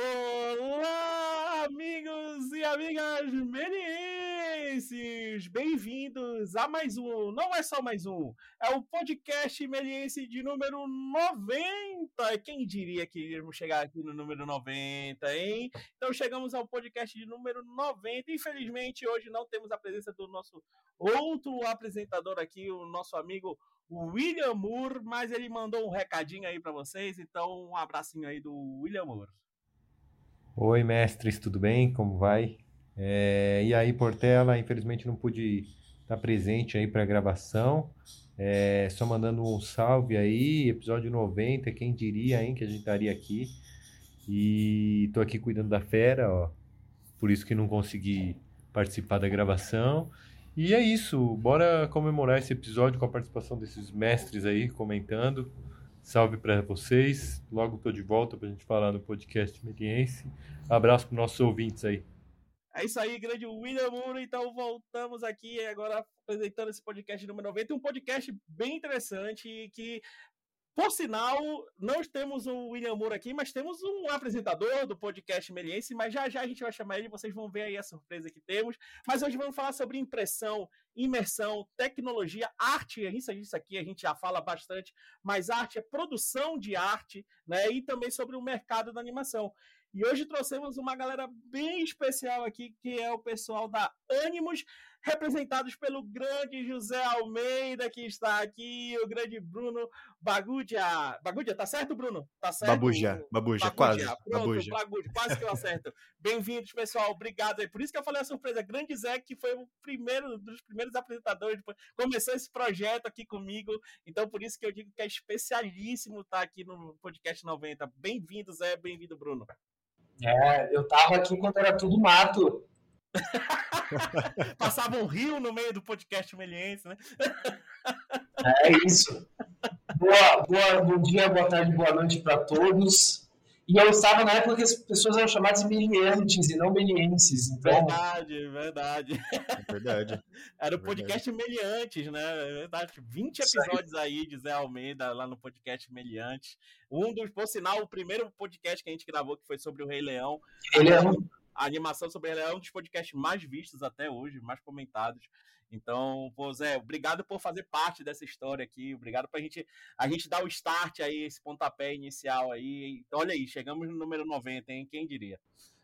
Olá, amigos e amigas melienses! Bem-vindos a mais um, não é só mais um, é o podcast meliense de número 90. Quem diria que iríamos chegar aqui no número 90, hein? Então chegamos ao podcast de número 90. Infelizmente, hoje não temos a presença do nosso outro apresentador aqui, o nosso amigo William Moore, mas ele mandou um recadinho aí para vocês, então um abracinho aí do William Moore. Oi, mestres, tudo bem? Como vai? É, e aí, Portela, infelizmente não pude estar presente aí para a gravação. É, só mandando um salve aí, episódio 90, quem diria, hein, que a gente estaria aqui. E tô aqui cuidando da fera, ó. Por isso que não consegui participar da gravação. E é isso, bora comemorar esse episódio com a participação desses mestres aí comentando. Salve para vocês. Logo tô de volta para a gente falar no podcast Mediense. Abraço para nossos ouvintes aí. É isso aí, grande William Moura. Então voltamos aqui agora apresentando esse podcast número 90. Um podcast bem interessante que por sinal, não temos o William Moore aqui, mas temos um apresentador do podcast Meliense, mas já já a gente vai chamar ele, vocês vão ver aí a surpresa que temos. Mas hoje vamos falar sobre impressão, imersão, tecnologia, arte. Isso, isso aqui a gente já fala bastante, mas arte é produção de arte, né? E também sobre o mercado da animação. E hoje trouxemos uma galera bem especial aqui, que é o pessoal da Animus representados pelo grande José Almeida, que está aqui, o grande Bruno Bagudia. Bagudia, tá certo, Bruno? Tá certo? Babuja, Babuja, quase. Pronto, Babuja. Bagudia, quase que eu acerto. Bem-vindos, pessoal, obrigado aí. Por isso que eu falei a surpresa, grande Zé, que foi o primeiro dos primeiros apresentadores, começou esse projeto aqui comigo, então por isso que eu digo que é especialíssimo estar aqui no podcast 90. Bem-vindo, Zé, bem-vindo, Bruno. É, eu tava aqui enquanto era tudo mato. Passava um rio no meio do podcast meliense, né? é isso. Boa, boa, bom dia, boa tarde, boa noite para todos. E eu estava na época que as pessoas eram chamadas de meliantes e não melienses. Então... Verdade, verdade. É verdade. Era o podcast verdade. Meliantes, né? É verdade. 20 episódios aí de Zé Almeida lá no podcast Meliantes. Um dos, por sinal, o primeiro podcast que a gente gravou que foi sobre o Rei Leão. Rei Leão a animação sobre ela é um dos podcasts mais vistos até hoje, mais comentados. Então, pô, Zé, obrigado por fazer parte dessa história aqui. Obrigado pra gente, a gente dar o start aí, esse pontapé inicial aí. Então, olha aí, chegamos no número 90, hein? Quem diria?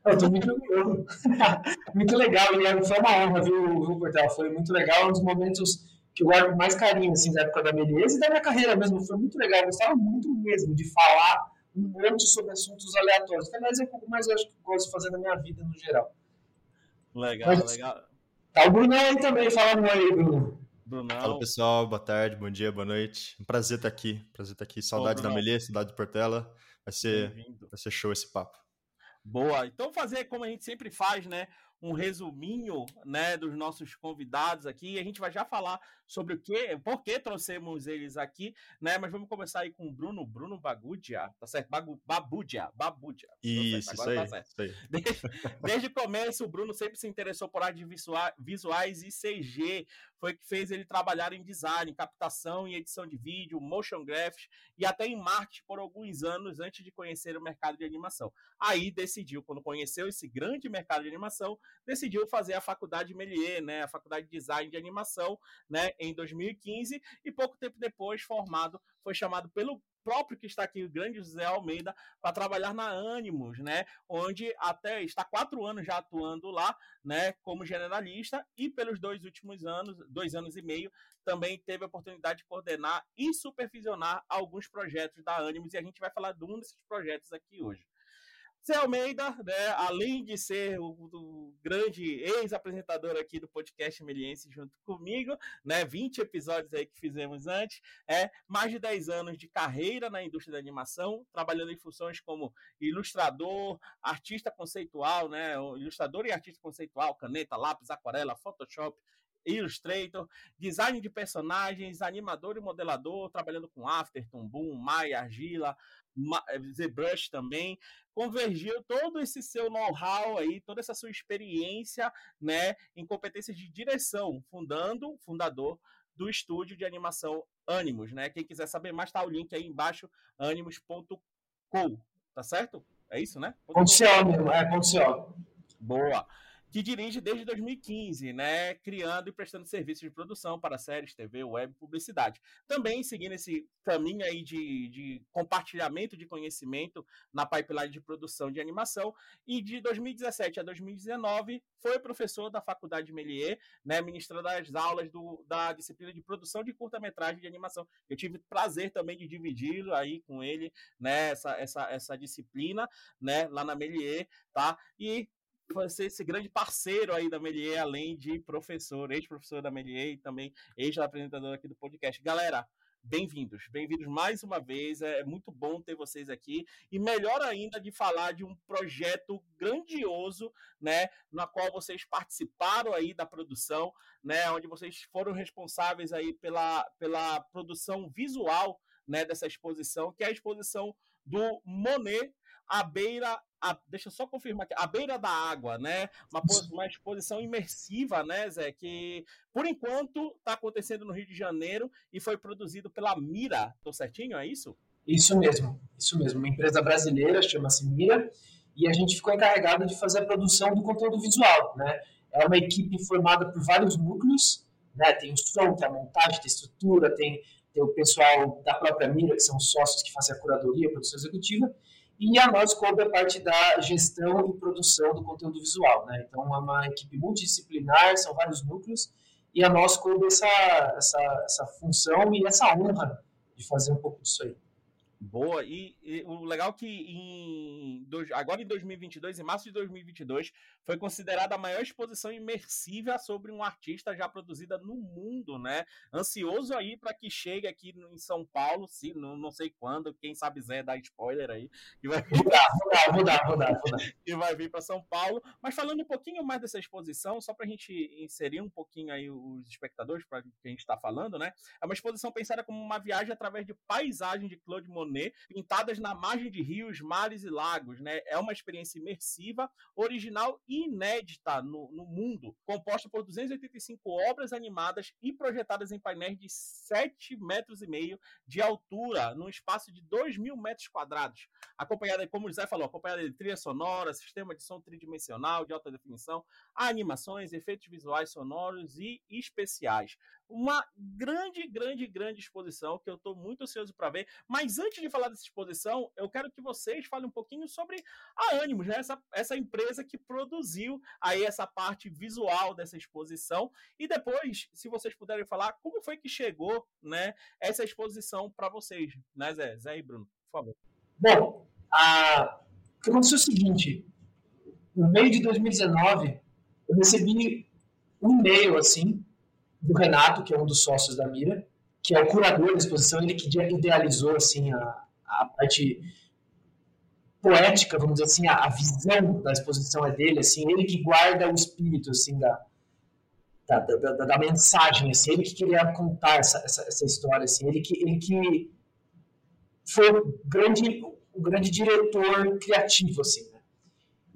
Eu tô muito muito legal, Guilherme. Foi uma honra, viu, viu, Portal? Foi muito legal. Um dos momentos que eu guardo mais carinho, assim, da época da Menezes e da minha carreira mesmo. Foi muito legal. Eu gostava muito mesmo de falar um monte sobre assuntos aleatórios. Que, aliás, é um pouco mais eu acho que eu gosto de fazer na minha vida no geral. Legal, Mas, legal. Tá o Bruno aí também, fala um aí, Bruno. Brunão. Fala pessoal, boa tarde, bom dia, boa noite. Um prazer estar aqui, prazer estar aqui. Saudades da Melê, saudade de Portela. Vai ser, vai ser show esse papo. Boa. Então fazer como a gente sempre faz, né? Um resuminho, né, dos nossos convidados aqui. A gente vai já falar sobre o que, por que trouxemos eles aqui, né? Mas vamos começar aí com o Bruno, Bruno Bagudia, tá certo? Bagu, Babudia, Babudia. Isso, isso aí, tá isso aí. Desde, desde o começo, o Bruno sempre se interessou por artes visuais e CG. Foi que fez ele trabalhar em design, captação e edição de vídeo, motion graphics e até em marketing por alguns anos antes de conhecer o mercado de animação. Aí decidiu, quando conheceu esse grande mercado de animação, decidiu fazer a faculdade Melier, né, a faculdade de design de animação, né, em 2015 e pouco tempo depois formado, foi chamado pelo próprio que está aqui, o grande José Almeida, para trabalhar na Animus, né? Onde até está quatro anos já atuando lá, né? Como generalista e pelos dois últimos anos, dois anos e meio, também teve a oportunidade de coordenar e supervisionar alguns projetos da Animus e a gente vai falar de um desses projetos aqui hoje. Zé Almeida, né, além de ser o, o grande ex-apresentador aqui do podcast Meliense junto comigo, né, 20 episódios aí que fizemos antes, é mais de 10 anos de carreira na indústria da animação, trabalhando em funções como ilustrador, artista conceitual, né, ilustrador e artista conceitual, caneta, lápis, aquarela, Photoshop, Illustrator, design de personagens, animador e modelador, trabalhando com After, Boom, Maya, Argila, ZBrush também, convergiu todo esse seu know-how aí, toda essa sua experiência, né, em competências de direção, fundando, fundador do estúdio de animação Animus, né? Quem quiser saber mais, tá o link aí embaixo, animus.com, tá certo? É isso, né? Ponto CO é ponto CO. Boa que dirige desde 2015, né, criando e prestando serviços de produção para séries, TV, web e publicidade. Também seguindo esse caminho aí de, de, compartilhamento de conhecimento na pipeline de produção de animação. E de 2017 a 2019 foi professor da Faculdade de Melier, né, ministrando as aulas do, da disciplina de produção de curta-metragem de animação. Eu tive prazer também de dividir aí com ele né, essa, essa, essa disciplina né, lá na Melier, tá? E ser esse grande parceiro aí da Melier, além de professor, ex-professor da Melier e também ex-apresentador aqui do podcast. Galera, bem-vindos, bem-vindos mais uma vez. É muito bom ter vocês aqui e melhor ainda de falar de um projeto grandioso, né, na qual vocês participaram aí da produção, né, onde vocês foram responsáveis aí pela, pela produção visual, né, dessa exposição, que é a exposição do Monet à beira, a, deixa eu só confirmar aqui, à beira da água, né? Uma, uma exposição imersiva, né, Zé? Que por enquanto está acontecendo no Rio de Janeiro e foi produzido pela Mira. Tô certinho? É isso? Isso mesmo, isso mesmo. Uma empresa brasileira chama-se Mira e a gente ficou encarregado de fazer a produção do conteúdo visual, né? É uma equipe formada por vários núcleos, né? Tem o som, tem a montagem, tem a estrutura, tem, tem o pessoal da própria Mira, que são os sócios que fazem a curadoria, a produção executiva, e a nós coube a parte da gestão e produção do conteúdo visual. Né? Então, é uma equipe multidisciplinar, são vários núcleos, e a nós coube essa, essa, essa função e essa honra de fazer um pouco disso aí. Boa, e, e, o legal é que em, agora em 2022, em março de 2022, foi considerada a maior exposição imersiva sobre um artista já produzida no mundo, né? Ansioso aí para que chegue aqui em São Paulo, se não, não sei quando, quem sabe Zé dá spoiler aí, que vai vir, mudar, mudar, mudar, mudar. que vai vir para São Paulo. Mas falando um pouquinho mais dessa exposição, só para a gente inserir um pouquinho aí os espectadores para que a gente está falando, né? É uma exposição pensada como uma viagem através de paisagem de Claude Monet Pintadas na margem de rios, mares e lagos. Né? É uma experiência imersiva, original e inédita no, no mundo, composta por 285 obras animadas e projetadas em painéis de 7 metros e meio de altura, num espaço de 2 mil metros quadrados. Acompanhada, como o falou, acompanhada de trilha sonora, sistema de som tridimensional de alta definição, animações, efeitos visuais sonoros e especiais uma grande, grande, grande exposição que eu estou muito ansioso para ver. Mas antes de falar dessa exposição, eu quero que vocês falem um pouquinho sobre a Animus, né? essa, essa empresa que produziu aí essa parte visual dessa exposição. E depois, se vocês puderem falar, como foi que chegou né, essa exposição para vocês, né, Zé? Zé e Bruno, por favor. Bom, a... aconteceu é o seguinte: no meio de 2019, eu recebi um e-mail assim do Renato, que é um dos sócios da Mira, que é o curador da exposição, ele que idealizou assim a, a parte poética, vamos dizer assim, a, a, visão da exposição é dele, assim, ele que guarda o espírito assim da da, da, da, da mensagem, assim, ele que queria contar essa, essa, essa, história, assim, ele que ele que foi o grande o grande diretor criativo, assim. Né?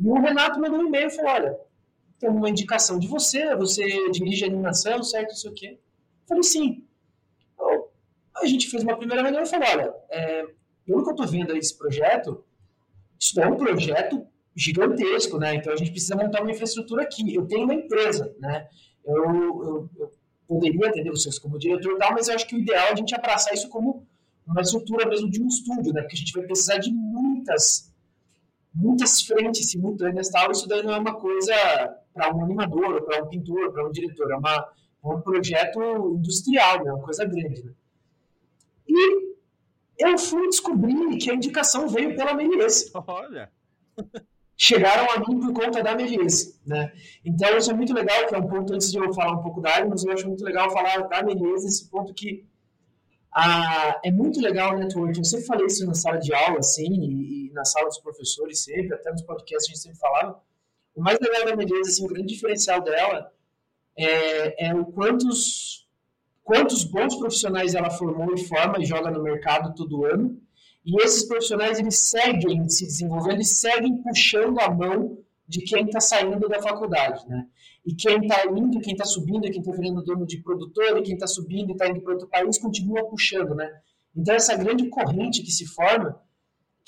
E o Renato mandou um e-mail e falou, olha, tem uma indicação de você, você dirige animação, certo, não sei o quê. Eu falei, sim. Então, a gente fez uma primeira reunião e falou, olha, é, pelo que eu estou vendo aí desse projeto, isso é um projeto gigantesco, né? Então a gente precisa montar uma infraestrutura aqui. Eu tenho uma empresa, né? Eu, eu, eu poderia atender vocês como diretor e tal, mas eu acho que o ideal é a gente abraçar isso como uma estrutura mesmo de um estúdio, né? Porque a gente vai precisar de muitas, muitas frentes simultâneas tal. Isso daí não é uma coisa para um animador, para um pintor, para um diretor. É, uma, é um projeto industrial, é uma coisa grande. Né? E eu fui descobrir que a indicação veio pela Melies. Olha! Chegaram a mim por conta da Melies. Né? Então, isso é muito legal, que é um ponto, antes de eu falar um pouco da área, mas eu acho muito legal falar da Melies, esse ponto que ah, é muito legal o networking. Eu sempre falei isso na sala de aula, assim, e, e na sala dos professores sempre, até nos podcasts a gente sempre falava o mais legal da Menezes, assim, o grande diferencial dela é, é o quantos, quantos bons profissionais ela formou e forma e joga no mercado todo ano. E esses profissionais, eles seguem se desenvolvendo e seguem puxando a mão de quem está saindo da faculdade, né? E quem está indo, quem está subindo, quem está virando dono de produtor, e quem está subindo e está indo para outro país, continua puxando, né? Então, essa grande corrente que se forma,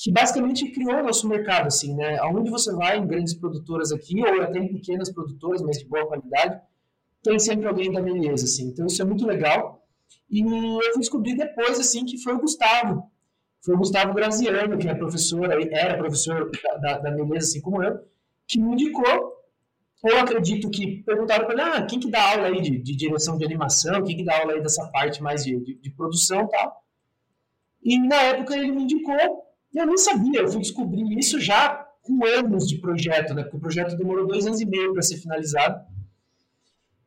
que basicamente criou o nosso mercado, assim, né? Aonde você vai, em grandes produtoras aqui, ou até em pequenas produtoras, mas de boa qualidade, tem sempre alguém da beleza, assim. Então, isso é muito legal. E eu fui descobrir depois, assim, que foi o Gustavo. Foi o Gustavo Graziano, que é professor, era professor da, da, beleza, assim como eu, que me indicou. Eu acredito que perguntaram para ele, ah, quem que dá aula aí de, de, direção de animação, quem que dá aula aí dessa parte mais de, de, de produção e tal. E na época ele me indicou, e eu nem sabia, eu fui descobrir isso já com anos de projeto, né? Porque o projeto demorou dois anos e meio para ser finalizado.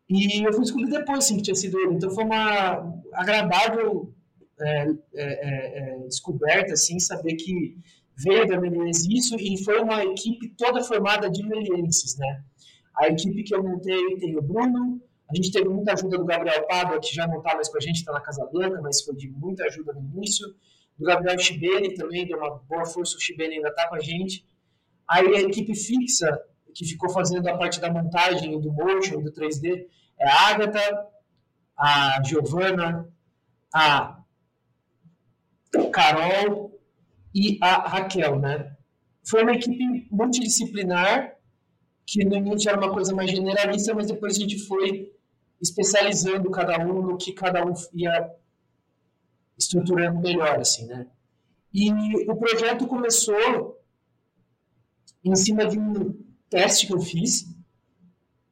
E eu fui descobrir depois, assim, que tinha sido ele. Então foi uma agradável é, é, é, é descoberta, assim, saber que veio da Meliense isso e foi uma equipe toda formada de melienses, né? A equipe que eu montei tem o Bruno, a gente teve muita ajuda do Gabriel Pádua, que já não está mais com a gente, está na Casa Blanca, mas foi de muita ajuda no início do Gabriel Chibene também, deu uma boa força, o Chibene ainda está com a gente. Aí a equipe fixa, que ficou fazendo a parte da montagem, do motion, do 3D, é a Agatha, a Giovana, a Carol e a Raquel, né? Foi uma equipe multidisciplinar, que no início era uma coisa mais generalista, mas depois a gente foi especializando cada um no que cada um ia estruturando melhor, assim, né? E o projeto começou em cima de um teste que eu fiz.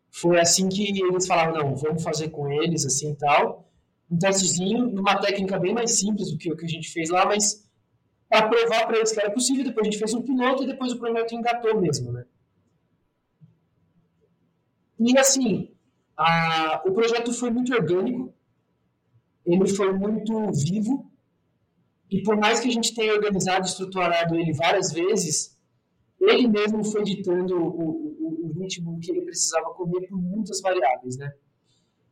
Foi assim que eles falaram, não, vamos fazer com eles, assim, tal. Um testezinho, numa técnica bem mais simples do que o que a gente fez lá, mas para provar para eles que era possível. Depois a gente fez um piloto e depois o projeto engatou mesmo, né? E assim, a, o projeto foi muito orgânico ele foi muito vivo e por mais que a gente tenha organizado estruturado ele várias vezes, ele mesmo foi ditando o, o, o ritmo que ele precisava comer por muitas variáveis, né?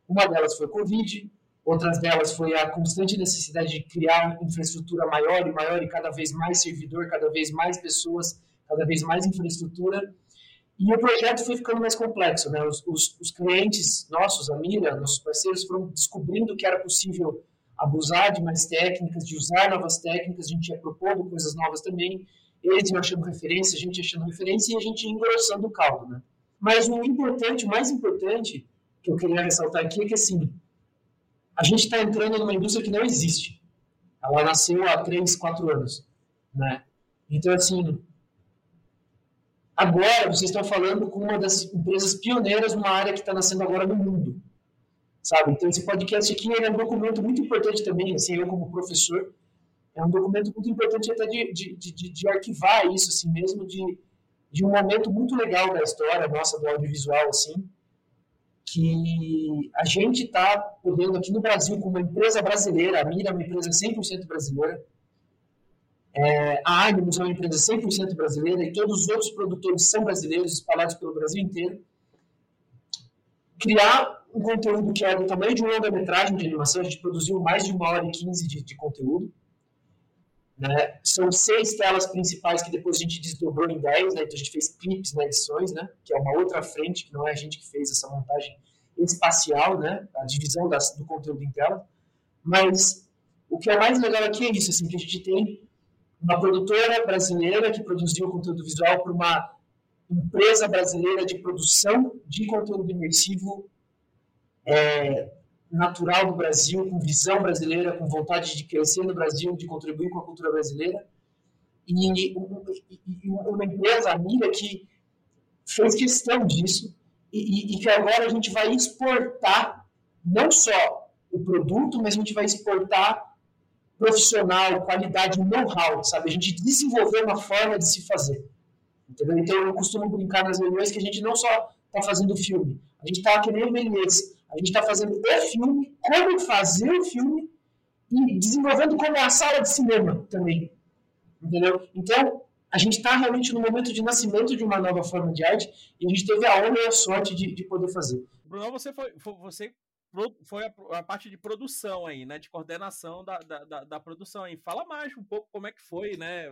Uma delas foi Covid, outras delas foi a constante necessidade de criar infraestrutura maior e maior e cada vez mais servidor, cada vez mais pessoas, cada vez mais infraestrutura. E o projeto foi ficando mais complexo, né? Os, os, os clientes nossos, a Mira, nossos parceiros, foram descobrindo que era possível abusar de mais técnicas, de usar novas técnicas, a gente ia propondo coisas novas também, eles iam achando referência, a gente achando referência e a gente ia engrossando o caldo, né? Mas o importante, o mais importante que eu queria ressaltar aqui é que, assim, a gente está entrando numa indústria que não existe. Ela nasceu há três, quatro anos, né? Então, assim, Agora, vocês estão falando com uma das empresas pioneiras numa área que está nascendo agora no mundo, sabe? Então, esse podcast aqui é um documento muito importante também, assim, eu como professor, é um documento muito importante até de, de, de, de arquivar isso, assim mesmo, de, de um momento muito legal da história nossa, do audiovisual, assim, que a gente está podendo aqui no Brasil, com uma empresa brasileira, a Mira é uma empresa 100% brasileira, é, a Animus é uma empresa 100% brasileira e todos os outros produtores são brasileiros, espalhados pelo Brasil inteiro. Criar um conteúdo que é do tamanho de uma longa-metragem de animação, a gente produziu mais de uma hora e quinze de, de conteúdo. Né? São seis telas principais que depois a gente desdobrou em dez, né? então a gente fez clips na edições, né? que é uma outra frente, que não é a gente que fez essa montagem espacial, né? a divisão das, do conteúdo em tela. Mas o que é mais legal aqui é isso, assim, que a gente tem uma produtora brasileira que produziu conteúdo visual para uma empresa brasileira de produção de conteúdo imersivo é, natural do Brasil, com visão brasileira, com vontade de crescer no Brasil, de contribuir com a cultura brasileira. E, e uma empresa, a Mira, que fez questão disso e, e que agora a gente vai exportar não só o produto, mas a gente vai exportar profissional, qualidade, know-how, sabe? A gente desenvolveu uma forma de se fazer. Entendeu? Então, eu costumo brincar nas reuniões que a gente não só está fazendo filme, a gente está que nem o Menezes, a gente está fazendo o filme, como fazer o filme e desenvolvendo como a sala de cinema também. Entendeu? Então, a gente está realmente no momento de nascimento de uma nova forma de arte e a gente teve a honra e a sorte de, de poder fazer. Bruno, você, foi, você foi a, a, parte de produção aí, né? De coordenação da, da, da, produção aí. Fala mais um pouco como é que foi, né?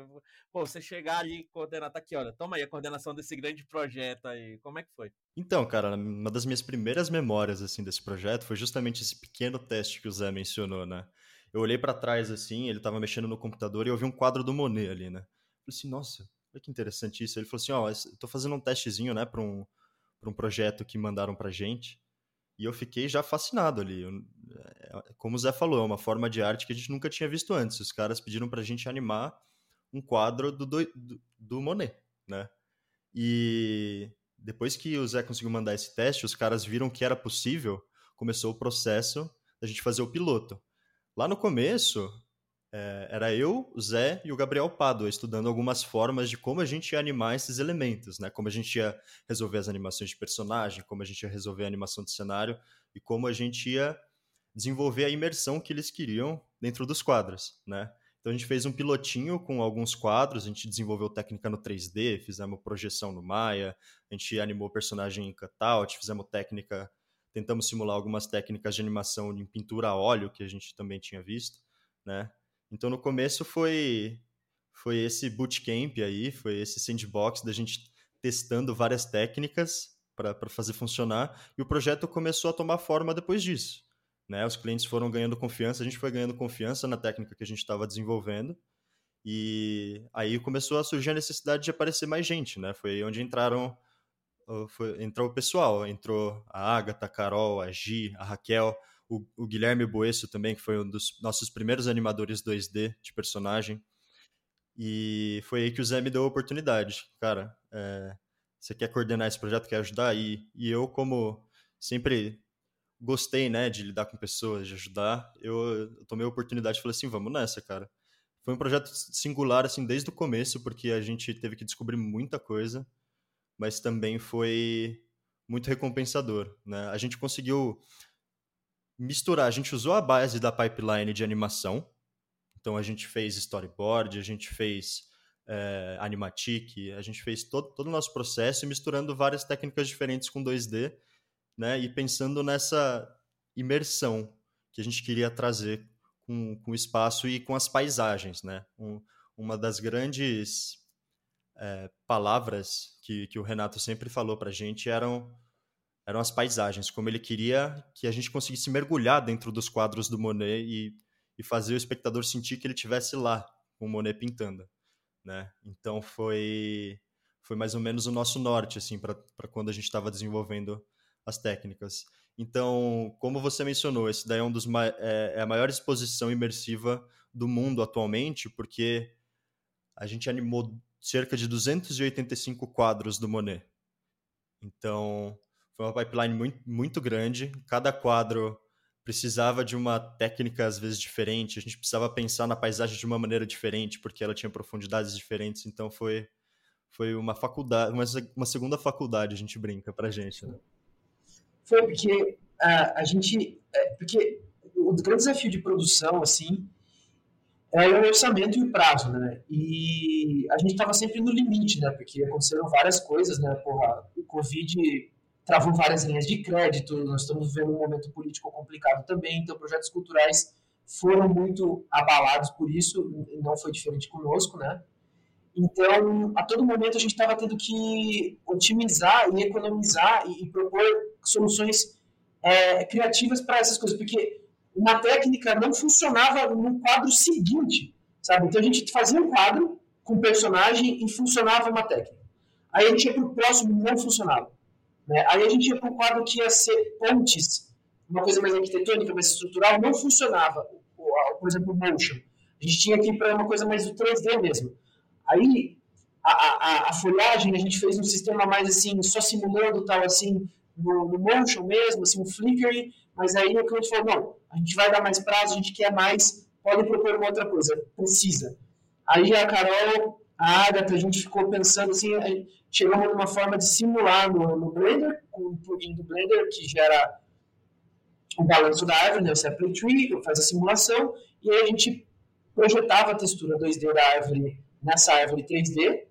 Pô, você chegar ali e coordenar, tá aqui, olha, toma aí a coordenação desse grande projeto aí. Como é que foi? Então, cara, uma das minhas primeiras memórias, assim, desse projeto foi justamente esse pequeno teste que o Zé mencionou, né? Eu olhei para trás, assim, ele tava mexendo no computador e eu vi um quadro do Monet ali, né? assim, nossa, olha que interessante isso. Ele falou assim, ó, oh, estou fazendo um testezinho, né, para um, um projeto que mandaram pra gente. E eu fiquei já fascinado ali. É, como o Zé falou, é uma forma de arte que a gente nunca tinha visto antes. Os caras pediram pra gente animar um quadro do, do, do Monet, né? E depois que o Zé conseguiu mandar esse teste, os caras viram que era possível, começou o processo da gente fazer o piloto. Lá no começo, é, era eu, o Zé e o Gabriel Pádua estudando algumas formas de como a gente ia animar esses elementos, né? Como a gente ia resolver as animações de personagem, como a gente ia resolver a animação de cenário e como a gente ia desenvolver a imersão que eles queriam dentro dos quadros, né? Então a gente fez um pilotinho com alguns quadros, a gente desenvolveu técnica no 3D, fizemos projeção no Maya, a gente animou personagem em cutout, fizemos técnica, tentamos simular algumas técnicas de animação em pintura a óleo que a gente também tinha visto, né? Então no começo foi foi esse bootcamp aí, foi esse sandbox da gente testando várias técnicas para fazer funcionar e o projeto começou a tomar forma depois disso. Né? Os clientes foram ganhando confiança, a gente foi ganhando confiança na técnica que a gente estava desenvolvendo e aí começou a surgir a necessidade de aparecer mais gente, né? Foi onde entraram foi, entrou o pessoal, entrou a Agatha, a Carol, a Gi, a Raquel, o, Guilherme Boesso também, que foi um dos nossos primeiros animadores 2D de personagem. E foi aí que o Zé me deu a oportunidade. Cara, é, você quer coordenar esse projeto, quer ajudar? E, e eu, como sempre gostei, né, de lidar com pessoas, de ajudar, eu, eu tomei a oportunidade e falei assim, vamos nessa, cara. Foi um projeto singular, assim, desde o começo, porque a gente teve que descobrir muita coisa, mas também foi muito recompensador, né? A gente conseguiu misturar, a gente usou a base da pipeline de animação, então a gente fez storyboard, a gente fez é, animatic, a gente fez todo, todo o nosso processo misturando várias técnicas diferentes com 2D, né, e pensando nessa imersão que a gente queria trazer com, com o espaço e com as paisagens, né, um, uma das grandes é, palavras que, que o Renato sempre falou para gente eram eram as paisagens, como ele queria que a gente conseguisse mergulhar dentro dos quadros do Monet e, e fazer o espectador sentir que ele estivesse lá, com o Monet pintando, né? Então foi foi mais ou menos o nosso norte assim para quando a gente estava desenvolvendo as técnicas. Então, como você mencionou, esse daí é um dos é, é a maior exposição imersiva do mundo atualmente, porque a gente animou cerca de 285 quadros do Monet. Então, foi uma pipeline muito, muito grande. Cada quadro precisava de uma técnica às vezes diferente. A gente precisava pensar na paisagem de uma maneira diferente, porque ela tinha profundidades diferentes. Então foi foi uma faculdade, uma, uma segunda faculdade, a gente brinca pra gente. Né? Foi porque a, a gente, é, porque o grande desafio de produção assim é o orçamento e o prazo, né? E a gente estava sempre no limite, né? Porque aconteceram várias coisas, né? Porra, o Covid travou várias linhas de crédito, nós estamos vivendo um momento político complicado também, então projetos culturais foram muito abalados por isso, não foi diferente conosco, né? Então, a todo momento a gente estava tendo que otimizar e economizar e, e propor soluções é, criativas para essas coisas, porque uma técnica não funcionava no quadro seguinte, sabe? Então a gente fazia um quadro com personagem e funcionava uma técnica. Aí a gente ia para o próximo não funcionava. Né? Aí a gente ia para um quadro que ia ser pontes, uma coisa mais arquitetônica, mais estrutural, não funcionava. Por exemplo, o motion. A gente tinha que ir para uma coisa mais do 3D mesmo. Aí a, a, a, folhagem a gente fez um sistema mais assim, só simulando tal assim, no, no motion mesmo, assim, um flickering, mas aí o cliente falou, não, a gente vai dar mais prazo, a gente quer mais, pode propor uma outra coisa, precisa. Aí a Carol, a Agatha, a gente ficou pensando assim, chegamos numa forma de simular no, no Blender, com um plugin do Blender que gera o balanço da árvore, né, o Sapling Tree, faz a simulação, e aí a gente projetava a textura 2D da árvore nessa árvore 3D,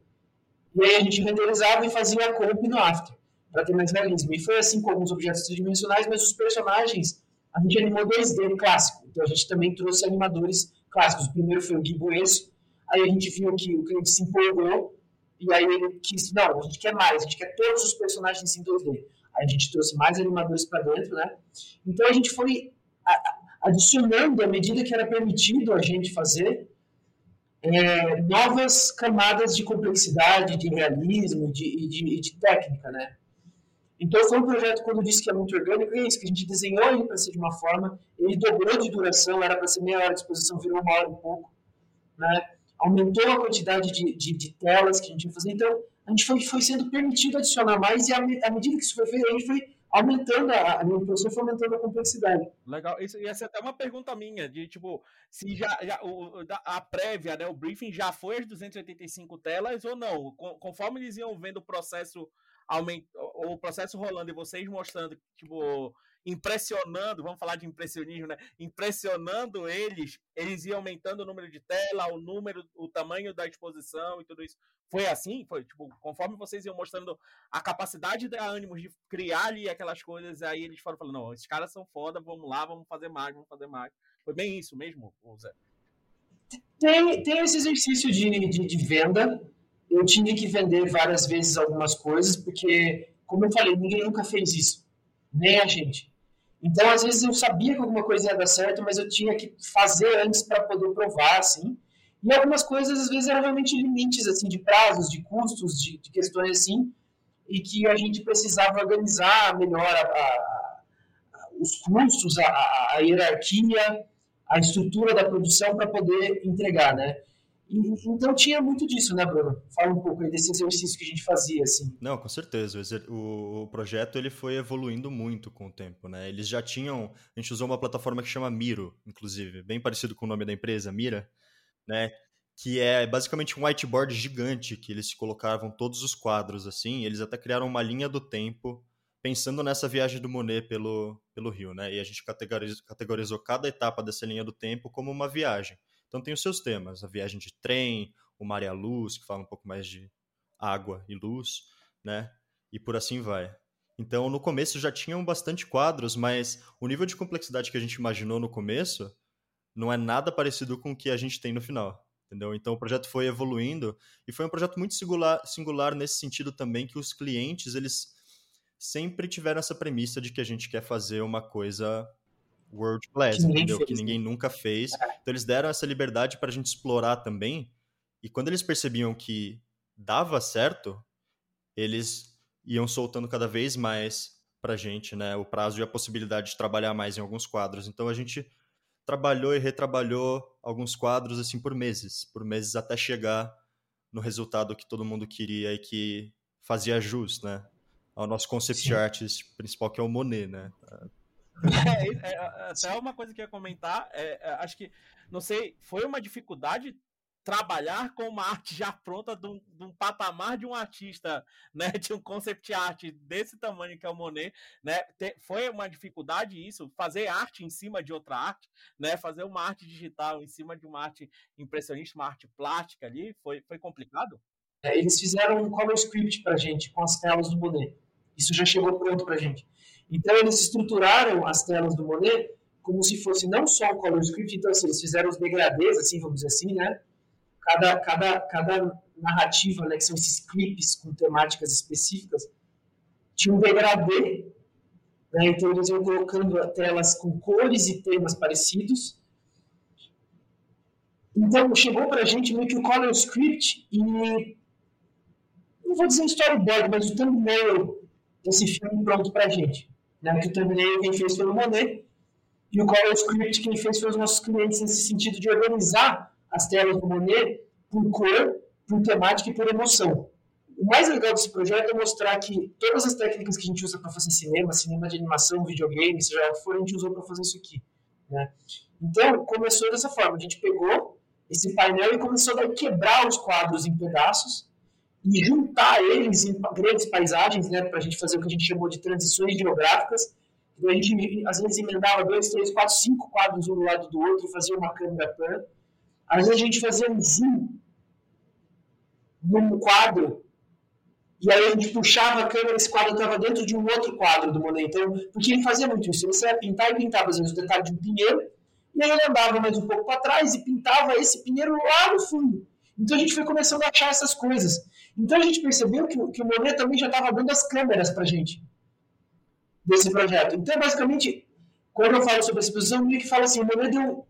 e aí a gente renderizava e fazia a comp no After, para ter mais realismo. E foi assim com alguns objetos tridimensionais, mas os personagens a gente animou 2D clássico, então a gente também trouxe animadores clássicos. O primeiro foi o Gui Bueso, aí a gente viu que o cliente se empolgou e aí ele quis, não, a gente quer mais, a gente quer todos os personagens em 2D. Aí a gente trouxe mais animadores para dentro, né? Então a gente foi adicionando à medida que era permitido a gente fazer é, novas camadas de complexidade, de realismo de, de, de técnica, né? Então foi um projeto, quando eu disse que é muito orgânico, é isso, que a gente desenhou ele para ser de uma forma, ele dobrou de duração, era para ser meia hora de exposição, virou uma hora e pouco, né? Aumentou a quantidade de, de, de telas que a gente ia fazer, então a gente foi, foi sendo permitido adicionar mais e à medida que isso foi feito, a gente foi aumentando a, a minha produção foi aumentando a complexidade. Legal. Isso ia ser até uma pergunta minha, de tipo, se já, já o, a prévia, né, o briefing já foi as 285 telas ou não? Conforme eles iam vendo o processo aument... o processo rolando e vocês mostrando, tipo, impressionando, vamos falar de impressionismo, né? Impressionando eles, eles iam aumentando o número de tela, o número, o tamanho da exposição e tudo isso. Foi assim? Foi, tipo, conforme vocês iam mostrando a capacidade da ânimos de criar ali aquelas coisas, aí eles foram falando, não, esses caras são foda, vamos lá, vamos fazer mais, vamos fazer mais. Foi bem isso mesmo, Zé? Tem, tem esse exercício de, de, de venda. Eu tive que vender várias vezes algumas coisas, porque, como eu falei, ninguém nunca fez isso. Nem a gente. Então, às vezes, eu sabia que alguma coisa ia dar certo, mas eu tinha que fazer antes para poder provar, assim. E algumas coisas, às vezes, eram realmente limites, assim, de prazos, de custos, de, de questões assim, e que a gente precisava organizar melhor a, a, a, os custos, a, hierarquia, a estrutura da produção para poder entregar, né? Então tinha muito disso, né, Bruno? Fala um pouco aí desse exercício que a gente fazia, assim. Não, com certeza. O, o projeto ele foi evoluindo muito com o tempo, né? Eles já tinham, a gente usou uma plataforma que chama Miro, inclusive, bem parecido com o nome da empresa, Mira né? Que é basicamente um whiteboard gigante que eles colocavam todos os quadros assim. eles até criaram uma linha do tempo pensando nessa viagem do Monet pelo, pelo Rio, né? E a gente categorizou cada etapa dessa linha do tempo como uma viagem. Então tem os seus temas, a viagem de trem, o mar e a luz, que fala um pouco mais de água e luz, né? E por assim vai. Então no começo já tinham bastante quadros, mas o nível de complexidade que a gente imaginou no começo não é nada parecido com o que a gente tem no final. Entendeu? Então o projeto foi evoluindo e foi um projeto muito singular, singular nesse sentido também que os clientes eles sempre tiveram essa premissa de que a gente quer fazer uma coisa world class, que entendeu? Fez, que ninguém né? nunca fez. É. Então eles deram essa liberdade para a gente explorar também. E quando eles percebiam que dava certo, eles iam soltando cada vez mais para gente, né? O prazo e a possibilidade de trabalhar mais em alguns quadros. Então a gente trabalhou e retrabalhou alguns quadros assim por meses, por meses até chegar no resultado que todo mundo queria e que fazia jus, né? Ao nosso concept Sim. artist principal que é o Monet, né? É, é, é, até uma coisa que eu ia comentar, é, é, acho que, não sei, foi uma dificuldade trabalhar com uma arte já pronta de um, de um, patamar de um artista, né, de um concept art desse tamanho que é o Monet, né, foi uma dificuldade isso, fazer arte em cima de outra arte, né, fazer uma arte digital em cima de uma arte impressionista, uma arte plástica ali, foi, foi complicado? É, eles fizeram um color script pra gente com as telas do Monet, isso já chegou pronto pra gente. Então eles estruturaram as telas do Monet como se fosse não só um color script, então assim, eles fizeram os degradês, assim, vamos dizer assim, né, cada, cada, cada narrativa, né, que são esses clipes com temáticas específicas, tinha um degradê, né, então eles iam colocando telas com cores e temas parecidos. Então chegou para a gente meio que o color script e não vou dizer storyboard, mas o thumbnail desse filme pronto para a gente. Né, que o thumbnail quem fez foi o Monet e o color script quem fez foi os nossos clientes nesse sentido de organizar as telas do Monet por cor, por temática e por emoção. O mais legal desse projeto é mostrar que todas as técnicas que a gente usa para fazer cinema, cinema de animação, videogame, seja lá o que for, a gente usou para fazer isso aqui. Né? Então, começou dessa forma. A gente pegou esse painel e começou a quebrar os quadros em pedaços e juntar eles em grandes paisagens, né, para a gente fazer o que a gente chamou de transições geográficas. Então, a gente, às vezes, emendava dois, três, quatro, cinco quadros um do lado do outro fazia uma câmera plana. Às vezes a gente fazia um zoom num quadro e aí a gente puxava a câmera, esse quadro estava dentro de um outro quadro do Monet. Então, porque ele fazia muito isso. Ele ia pintar e pintava, às vezes, o detalhe de um pinheiro, e aí ele andava mais um pouco para trás e pintava esse pinheiro lá no fundo. Então a gente foi começando a achar essas coisas. Então a gente percebeu que, que o Monet também já estava dando as câmeras para gente desse projeto. Então, basicamente, quando eu falo sobre a exposição, meio que falo assim, o Monet deu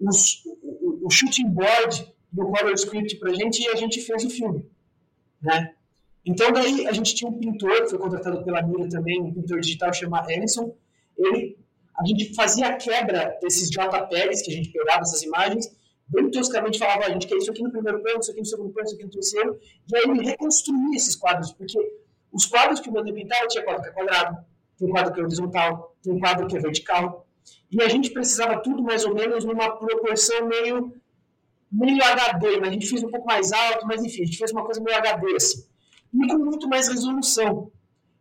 os, o, o shooting board no color script pra gente e a gente fez o filme, né? Então daí a gente tinha um pintor que foi contratado pela Mira também, um pintor digital chamado Ellison. Ele, a gente fazia a quebra desses JPEGs que a gente pegava essas imagens, bem toscamente falava, a gente quer isso aqui no primeiro plano, isso aqui no segundo plano, isso aqui no terceiro, e aí ele reconstruía esses quadros, porque os quadros que o Mano pintava tinha quadro que é quadrado, tem quadro que é horizontal, tem quadro que é vertical, e a gente precisava tudo mais ou menos numa proporção meio, meio HD, mas a gente fez um pouco mais alto, mas enfim, a gente fez uma coisa meio HD assim. E com muito mais resolução.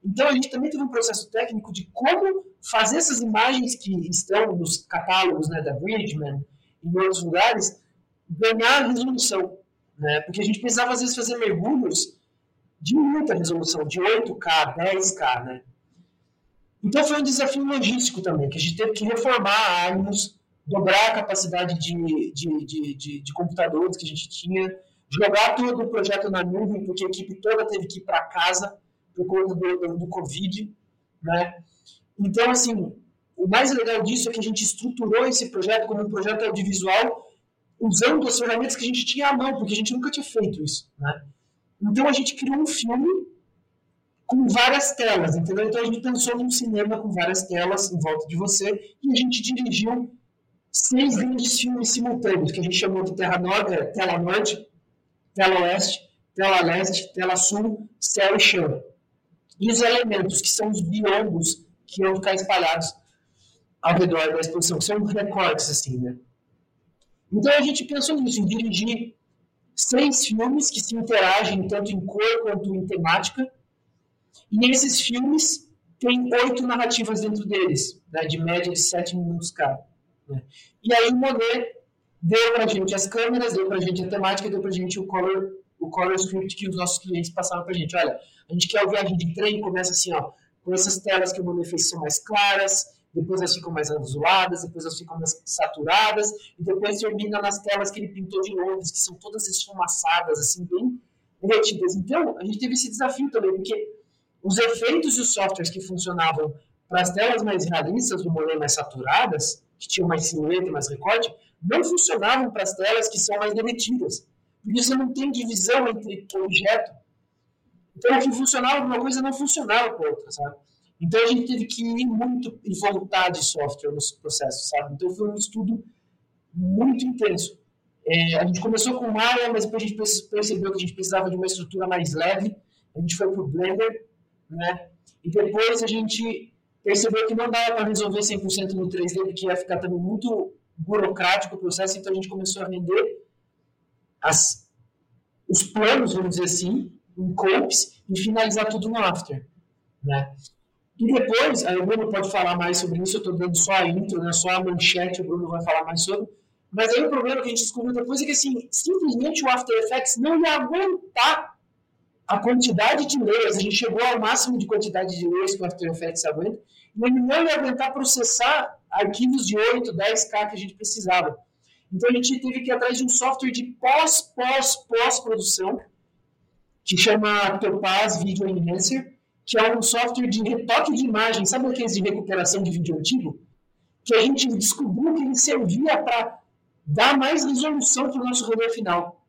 Então a gente também teve um processo técnico de como fazer essas imagens que estão nos catálogos né, da Bridgman em outros lugares ganhar resolução. Né? Porque a gente precisava às vezes fazer mergulhos de muita resolução, de 8K, 10K. Né? Então foi um desafio logístico também, que a gente teve que reformar a Animus, dobrar a capacidade de, de, de, de, de computadores que a gente tinha, jogar todo o projeto na nuvem, porque a equipe toda teve que ir para casa por conta do, do, do, Covid, né? Então, assim, o mais legal disso é que a gente estruturou esse projeto como um projeto audiovisual usando as ferramentas que a gente tinha à mão, porque a gente nunca tinha feito isso, né? Então, a gente criou um filme com várias telas, entendeu? Então a gente pensou num cinema com várias telas em volta de você e a gente dirigiu seis grandes filmes simultâneos, que a gente chamou de Terra Norte, Tela Norte, Tela Oeste, Tela Leste, Tela Sul, Céu e Chão. E os elementos, que são os biombos que iam ficar espalhados ao redor da exposição, são recortes, assim, né? Então a gente pensou nisso, em dirigir seis filmes que se interagem tanto em cor quanto em temática, e nesses filmes, tem oito narrativas dentro deles, né, de média de sete minutos cada. Né? E aí o Monet deu para a gente as câmeras, deu para a gente a temática, deu para a gente o color, o color script que os nossos clientes passaram para a gente. Olha, a gente quer o viagem de trem, começa assim, ó, com essas telas que o Monet fez são mais claras, depois elas ficam mais azuladas, depois elas ficam mais saturadas, e depois termina nas telas que ele pintou de Londres, que são todas esfumaçadas, assim, bem derretidas. Então, a gente teve esse desafio também, porque os efeitos e os softwares que funcionavam para as telas mais realistas, do Monet mais saturadas, que tinham mais silhueta, mais recorte, não funcionavam para as telas que são mais derretidas. Porque você não tem divisão entre objeto. Então, o que funcionava para uma coisa não funcionava para outra, sabe? Então, a gente teve que ir muito e voltar de software nos processos, sabe? Então, foi um estudo muito intenso. É, a gente começou com Maya, mas depois a gente percebeu que a gente precisava de uma estrutura mais leve. A gente foi para o Blender, né? E depois a gente percebeu que não dava para resolver 100% no 3D, porque ia ficar também muito burocrático o processo, então a gente começou a vender as, os planos, vamos dizer assim, em comps, e finalizar tudo no After, né? E depois, aí o Bruno pode falar mais sobre isso, eu estou dando só a intro, né, só a manchete, o Bruno vai falar mais sobre, mas aí o problema que a gente descobriu depois é que, assim, simplesmente o After Effects não ia aguentar a quantidade de layers, a gente chegou ao máximo de quantidade de layers que o After Effects aguenta, e ele não ia aguentar processar arquivos de 8, 10K que a gente precisava. Então a gente teve que ir atrás de um software de pós, pós, pós-produção, que chama Topaz Video Enhancer, que é um software de retoque de imagem, sabe aqueles de recuperação de vídeo antigo? Que a gente descobriu que ele servia para dar mais resolução para o nosso rolê final.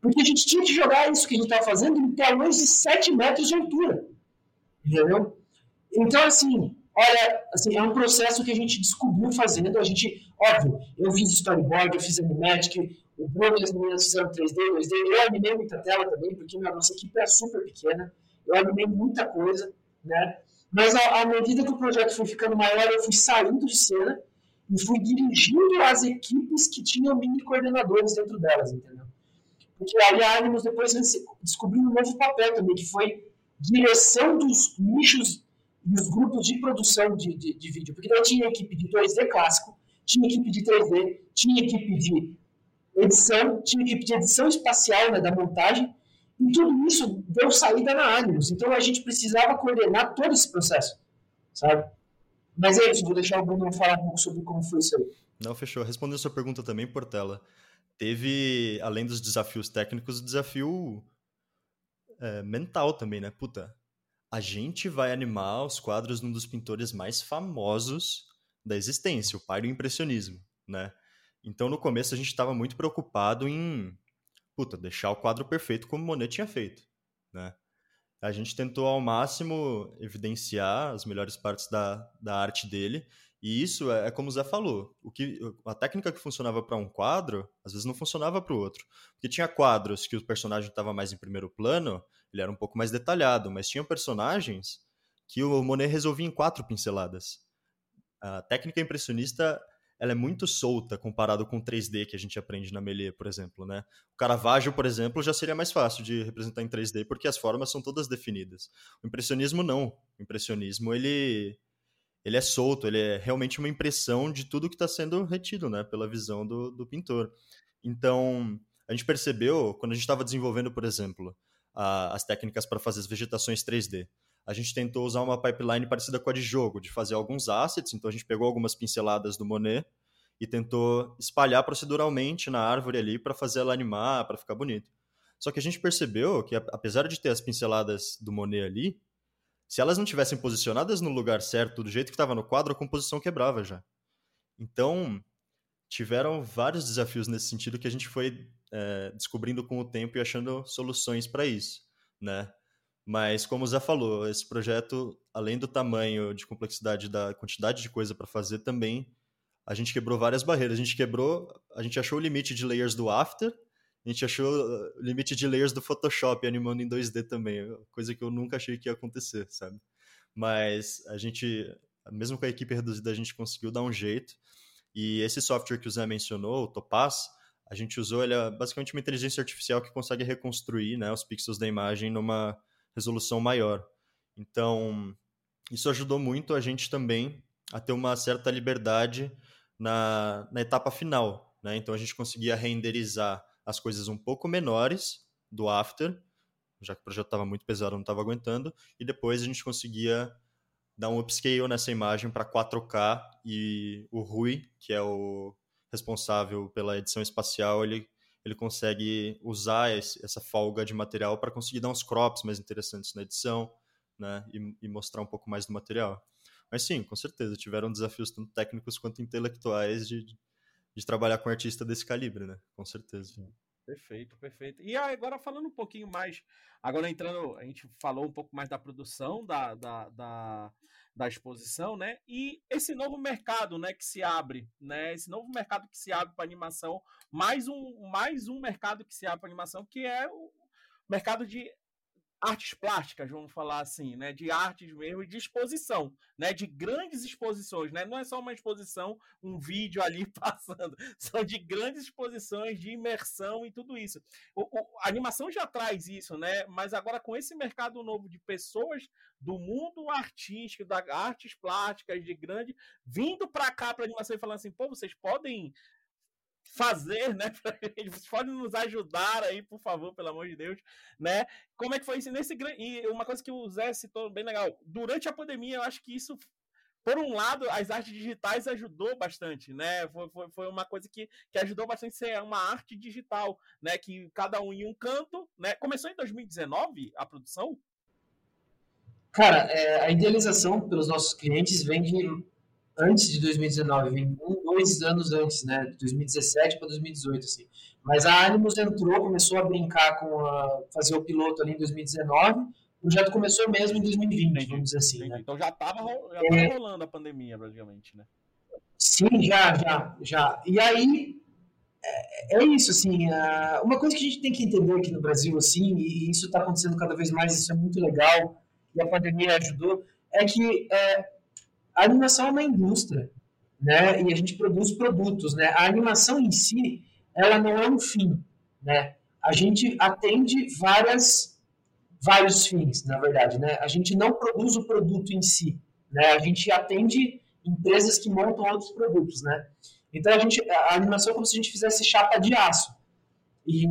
Porque a gente tinha que jogar isso que a gente estava fazendo em telões de 7 metros de altura. Entendeu? Então, assim, olha, assim, é um processo que a gente descobriu fazendo. A gente, óbvio, eu fiz storyboard, eu fiz animatic, o Bruno e as meninas fizeram 3D, 2D. Eu animei muita tela também, porque a nossa equipe é super pequena. Eu animei muita coisa, né? Mas à medida que o projeto foi ficando maior, eu fui saindo de cena e fui dirigindo as equipes que tinham mini coordenadores dentro delas, entendeu? Porque aí a Animus depois descobriu um novo papel também, que foi direção dos nichos e os grupos de produção de, de, de vídeo. Porque daí tinha equipe de 2D clássico, tinha equipe de 3D, tinha equipe de edição, tinha equipe de edição espacial, né, da montagem, e tudo isso deu saída na Animus. Então a gente precisava coordenar todo esse processo, sabe? Mas é isso, vou deixar o Bruno falar um pouco sobre como foi isso aí. Não, fechou. Respondendo a sua pergunta também, Portela teve, além dos desafios técnicos, o desafio é, mental também, né? Puta, a gente vai animar os quadros num dos pintores mais famosos da existência, o pai do impressionismo, né? Então, no começo, a gente estava muito preocupado em puta, deixar o quadro perfeito como Monet tinha feito. Né? A gente tentou ao máximo evidenciar as melhores partes da, da arte dele. E isso é, é como o Zé falou. O que, a técnica que funcionava para um quadro, às vezes não funcionava para o outro. Porque tinha quadros que o personagem estava mais em primeiro plano, ele era um pouco mais detalhado, mas tinha personagens que o Monet resolvia em quatro pinceladas. A técnica impressionista ela é muito solta comparado com o 3D que a gente aprende na Melie, por exemplo, né? O Caravaggio, por exemplo, já seria mais fácil de representar em 3D porque as formas são todas definidas. O impressionismo não. O impressionismo ele ele é solto, ele é realmente uma impressão de tudo que está sendo retido, né, pela visão do, do pintor. Então, a gente percebeu quando a gente estava desenvolvendo, por exemplo, a, as técnicas para fazer as vegetações 3D a gente tentou usar uma pipeline parecida com a de jogo, de fazer alguns assets. Então a gente pegou algumas pinceladas do Monet e tentou espalhar proceduralmente na árvore ali para fazer ela animar, para ficar bonito. Só que a gente percebeu que apesar de ter as pinceladas do Monet ali, se elas não tivessem posicionadas no lugar certo, do jeito que estava no quadro, a composição quebrava já. Então, tiveram vários desafios nesse sentido que a gente foi é, descobrindo com o tempo e achando soluções para isso, né? Mas, como o Zé falou, esse projeto, além do tamanho de complexidade da quantidade de coisa para fazer, também a gente quebrou várias barreiras. A gente quebrou, a gente achou o limite de layers do After, a gente achou o limite de layers do Photoshop animando em 2D também, coisa que eu nunca achei que ia acontecer, sabe? Mas a gente, mesmo com a equipe reduzida, a gente conseguiu dar um jeito. E esse software que o Zé mencionou, o Topaz, a gente usou ele é basicamente uma inteligência artificial que consegue reconstruir né, os pixels da imagem numa resolução maior. Então, isso ajudou muito a gente também a ter uma certa liberdade na, na etapa final. Né? Então, a gente conseguia renderizar as coisas um pouco menores do After, já que o projeto estava muito pesado, não estava aguentando, e depois a gente conseguia dar um upscale nessa imagem para 4K e o Rui, que é o responsável pela edição espacial, ele ele consegue usar esse, essa folga de material para conseguir dar uns crops mais interessantes na edição, né, e, e, mostrar um pouco mais do material. Mas sim, com certeza, tiveram desafios tanto técnicos quanto intelectuais de, de trabalhar com um artista desse calibre, né, com certeza. Sim. Perfeito, perfeito. E agora falando um pouquinho mais, agora entrando, a gente falou um pouco mais da produção da, da, da, da, exposição, né? E esse novo mercado, né, que se abre, né? Esse novo mercado que se abre para animação, mais um, mais um mercado que se abre para animação, que é o mercado de artes plásticas, vamos falar assim, né, de artes mesmo, de exposição, né, de grandes exposições, né, não é só uma exposição, um vídeo ali passando, são de grandes exposições, de imersão e tudo isso. O, o, a animação já traz isso, né, mas agora com esse mercado novo de pessoas do mundo artístico, das artes plásticas, de grande, vindo para cá para animação e falando assim, pô, vocês podem fazer, né? Vocês podem nos ajudar aí, por favor, pelo amor de Deus, né? Como é que foi isso nesse e uma coisa que o Zé citou bem legal. Durante a pandemia, eu acho que isso por um lado, as artes digitais ajudou bastante, né? Foi, foi, foi, uma coisa que, que ajudou bastante ser uma arte digital, né? Que cada um em um canto, né? Começou em 2019 a produção? Cara, é, a idealização pelos nossos clientes vem de antes de 2019, vem um, dois anos antes, né, de 2017 para 2018, assim. Mas a Animus entrou, começou a brincar com a, fazer o piloto ali em 2019, o projeto começou mesmo em 2020, Entendi. vamos dizer assim. Né? Então já estava é, rolando a pandemia, praticamente, né? Sim, já, já, já. E aí, é, é isso, assim, uma coisa que a gente tem que entender aqui no Brasil, assim, e isso está acontecendo cada vez mais, isso é muito legal, e a pandemia ajudou, é que é, a animação é uma indústria, né? E a gente produz produtos, né? A animação em si, ela não é um fim, né? A gente atende várias vários fins, na verdade, né? A gente não produz o produto em si, né? A gente atende empresas que montam outros produtos, né? Então a gente a animação é como se a gente fizesse chapa de aço. E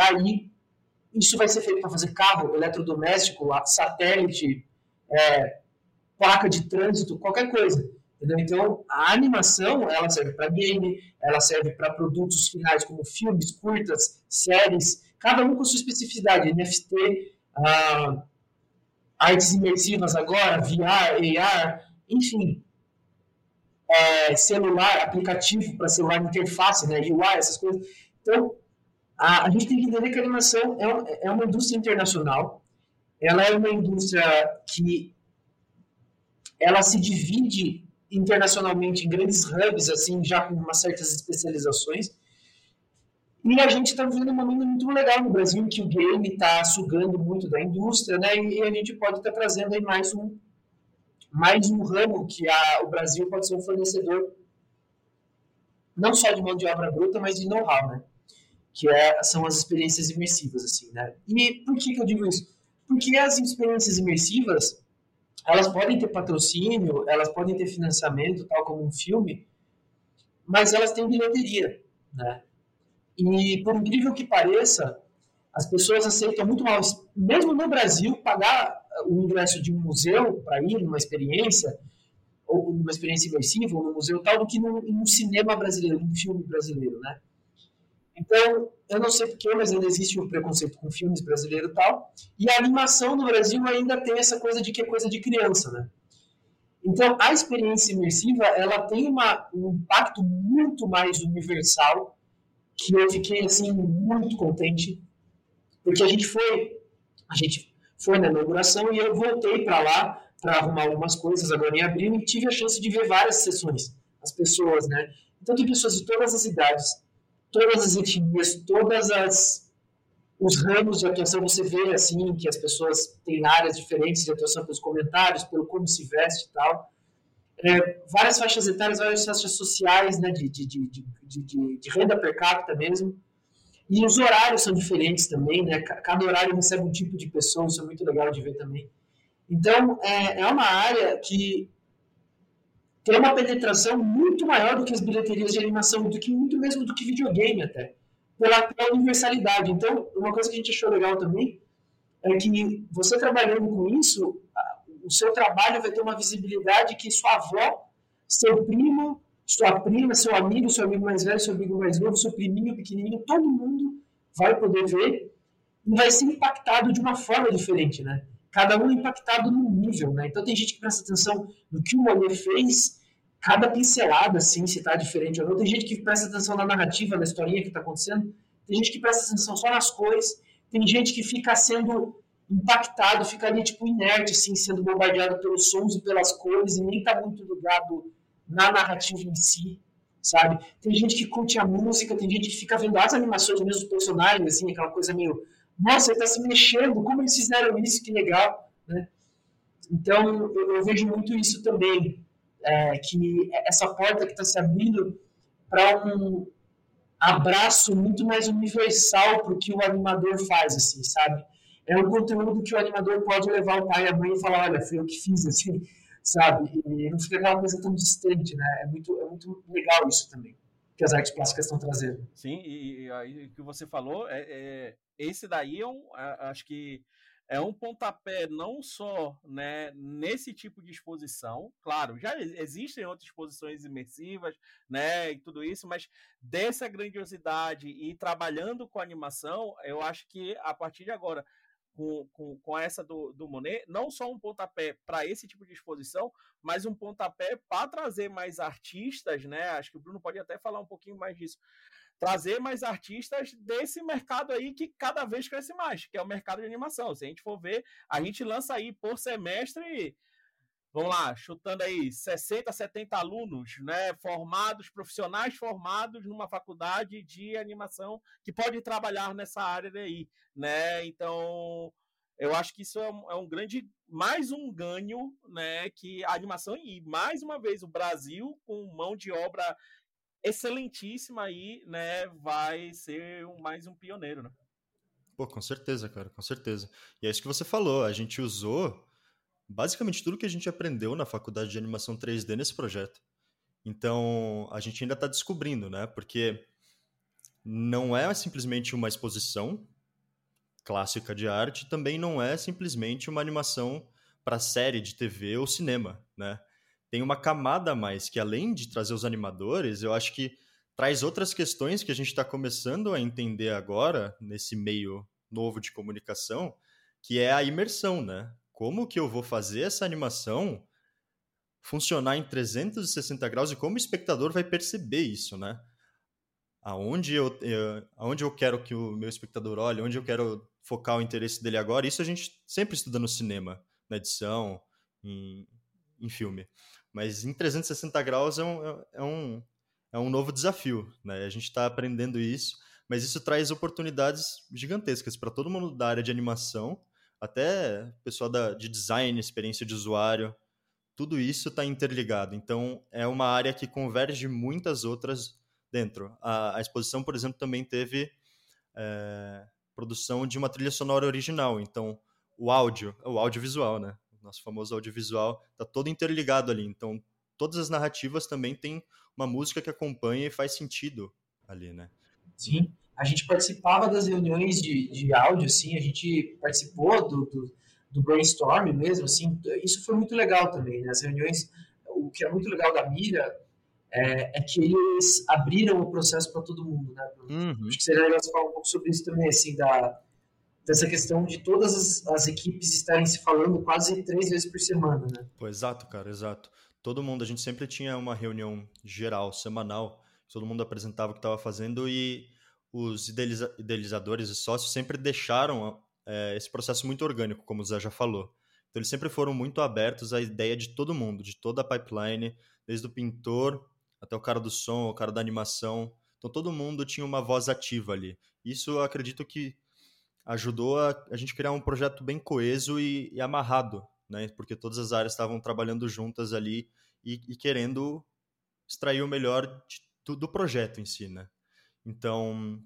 aí isso vai ser feito para fazer carro, eletrodoméstico, satélite, é, placa de trânsito, qualquer coisa. Entendeu? Então, a animação, ela serve para game, ela serve para produtos finais como filmes, curtas, séries, cada um com sua especificidade, NFT, ah, artes imersivas agora, VR, AR, enfim. é, celular, aplicativo para celular, interface, né, UI, essas coisas. Então, a, a gente tem que entender que a animação é, é uma indústria internacional, ela é uma indústria que ela se divide internacionalmente em grandes hubs, assim, já com umas certas especializações. E a gente está vivendo um momento muito legal no Brasil, que o game está sugando muito da indústria, né? E a gente pode estar tá trazendo aí mais um, mais um ramo que a, o Brasil pode ser um fornecedor não só de mão de obra bruta, mas de know-how, né? Que é, são as experiências imersivas, assim, né? E por que, que eu digo isso? Porque as experiências imersivas, elas podem ter patrocínio, elas podem ter financiamento, tal como um filme, mas elas têm bilheteria, né? E por incrível que pareça, as pessoas aceitam muito mal, mesmo no Brasil, pagar o ingresso de um museu para ir numa experiência, ou numa experiência imersiva, ou no museu tal, do que num, num cinema brasileiro, num filme brasileiro, né? Então, eu não sei porquê, mas ainda existe um preconceito com filmes brasileiros e tal. E a animação no Brasil ainda tem essa coisa de que é coisa de criança, né? Então, a experiência imersiva, ela tem uma, um impacto muito mais universal, que eu fiquei, assim, muito contente, porque a gente foi, a gente foi na inauguração e eu voltei para lá para arrumar algumas coisas agora em abril e tive a chance de ver várias sessões, as pessoas, né? Então, tem pessoas de todas as idades, todas as etnias, todas as os ramos de atuação você vê assim que as pessoas têm áreas diferentes de atuação pelos comentários, pelo como se veste e tal. É, várias faixas etárias, várias faixas sociais, né, de, de, de, de, renda per capita mesmo. E os horários são diferentes também, né? Cada horário recebe um tipo de pessoa, isso é muito legal de ver também. Então, é, é uma área que tem uma penetração muito maior do que as bilheterias de animação, do que muito mesmo do que videogame até, pela, pela universalidade. Então, uma coisa que a gente achou legal também é que você trabalhando com isso, o seu trabalho vai ter uma visibilidade que sua avó, seu primo, sua prima, seu amigo, seu amigo mais velho, seu amigo mais novo, seu priminho, pequenininho, todo mundo vai poder ver e vai ser impactado de uma forma diferente, né? Cada um impactado num nível, né? Então tem gente que presta atenção no que o Monet fez, cada pincelada, assim, se está diferente ou não. Tem gente que presta atenção na narrativa, na historinha que está acontecendo. Tem gente que presta atenção só nas cores. Tem gente que fica sendo impactado, fica ali, tipo, inerte, assim, sendo bombardeado pelos sons e pelas cores e nem está muito ligado na narrativa em si, sabe? Tem gente que curte a música, tem gente que fica vendo as animações mesmo, os personagens, assim, aquela coisa meio nossa, ele está se mexendo, como eles fizeram isso, que legal. Né? Então, eu, eu, vejo muito isso também, é, que essa porta que está se abrindo para um abraço muito mais universal para o que o animador faz, assim, sabe? É um conteúdo que o animador pode levar o pai e a mãe e falar, olha, foi eu que fiz, assim, sabe? E não fica aquela coisa tão distante, né? É muito, é muito legal isso também, que as artes plásticas estão trazendo. Sim, e aí o que você falou é, é esse daí é um, acho que é um pontapé não só né, nesse tipo de exposição, claro, já existem outras exposições imersivas, né, e tudo isso, mas dessa grandiosidade e trabalhando com animação, eu acho que a partir de agora, com, com, com essa do, do Monet, não só um pontapé para esse tipo de exposição, mas um pontapé para trazer mais artistas, né? Acho que o Bruno pode até falar um pouquinho mais disso trazer mais artistas desse mercado aí que cada vez cresce mais, que é o mercado de animação. Se a gente for ver, a gente lança aí por semestre, vamos lá, chutando aí 60, 70 alunos, né, formados, profissionais formados numa faculdade de animação que pode trabalhar nessa área aí, né? Então, eu acho que isso é um, é um, grande, mais um ganho, né, que a animação e mais uma vez o Brasil com mão de obra excelentíssima aí, né, vai ser um, mais um pioneiro, né? Pô, com certeza, cara, com certeza. E é isso que você falou, a gente usou basicamente tudo que a gente aprendeu na faculdade de animação 3D nesse projeto. Então, a gente ainda está descobrindo, né? Porque não é simplesmente uma exposição clássica de arte, também não é simplesmente uma animação para série de TV ou cinema, né? Tem uma camada a mais que, além de trazer os animadores, eu acho que traz outras questões que a gente está começando a entender agora, nesse meio novo de comunicação, que é a imersão, né? Como que eu vou fazer essa animação funcionar em 360 graus e como o espectador vai perceber isso, né? Aonde eu, eu, aonde eu quero que o meu espectador olhe, onde eu quero focar o interesse dele agora, isso a gente sempre estuda no cinema, na edição, em, em filme. Mas em 360 graus é um, é, é um, é um novo desafio, né? A gente está aprendendo isso, mas isso traz oportunidades gigantescas para todo mundo da área de animação, até pessoal da, de design, experiência de usuário, tudo isso está interligado. Então, é uma área que converge muitas outras dentro. A, a exposição, por exemplo, também teve é, produção de uma trilha sonora original. Então, o áudio, o audiovisual, né? Nosso famoso audiovisual, está todo interligado ali. Então, todas as narrativas também têm uma música que acompanha e faz sentido ali, né? Sim, a gente participava das reuniões de, de áudio, assim, a gente participou do, do, do brainstorm mesmo, assim, isso foi muito legal também, né? As reuniões, o que é muito legal da Mira é, é que eles abriram o processo para todo mundo, né? Uhum. Acho que seria legal você falar um pouco sobre isso também, assim, da, dessa questão de todas as, as, equipes estarem se falando quase três vezes por semana, né? Pô, exato, cara, exato. Todo mundo, a gente sempre tinha uma reunião geral, semanal, todo mundo apresentava o que estava fazendo e os idealiza idealizadores e sócios sempre deixaram é, esse processo muito orgânico, como o Zé já falou. Então, eles sempre foram muito abertos à ideia de todo mundo, de toda a pipeline, desde o pintor até o cara do som, o cara da animação. Então, todo mundo tinha uma voz ativa ali. Isso eu acredito que ajudou a, a gente criar um projeto bem coeso e, e amarrado, né? Porque todas as áreas estavam trabalhando juntas ali e, e querendo extrair o melhor de, do, projeto em si, né? Então,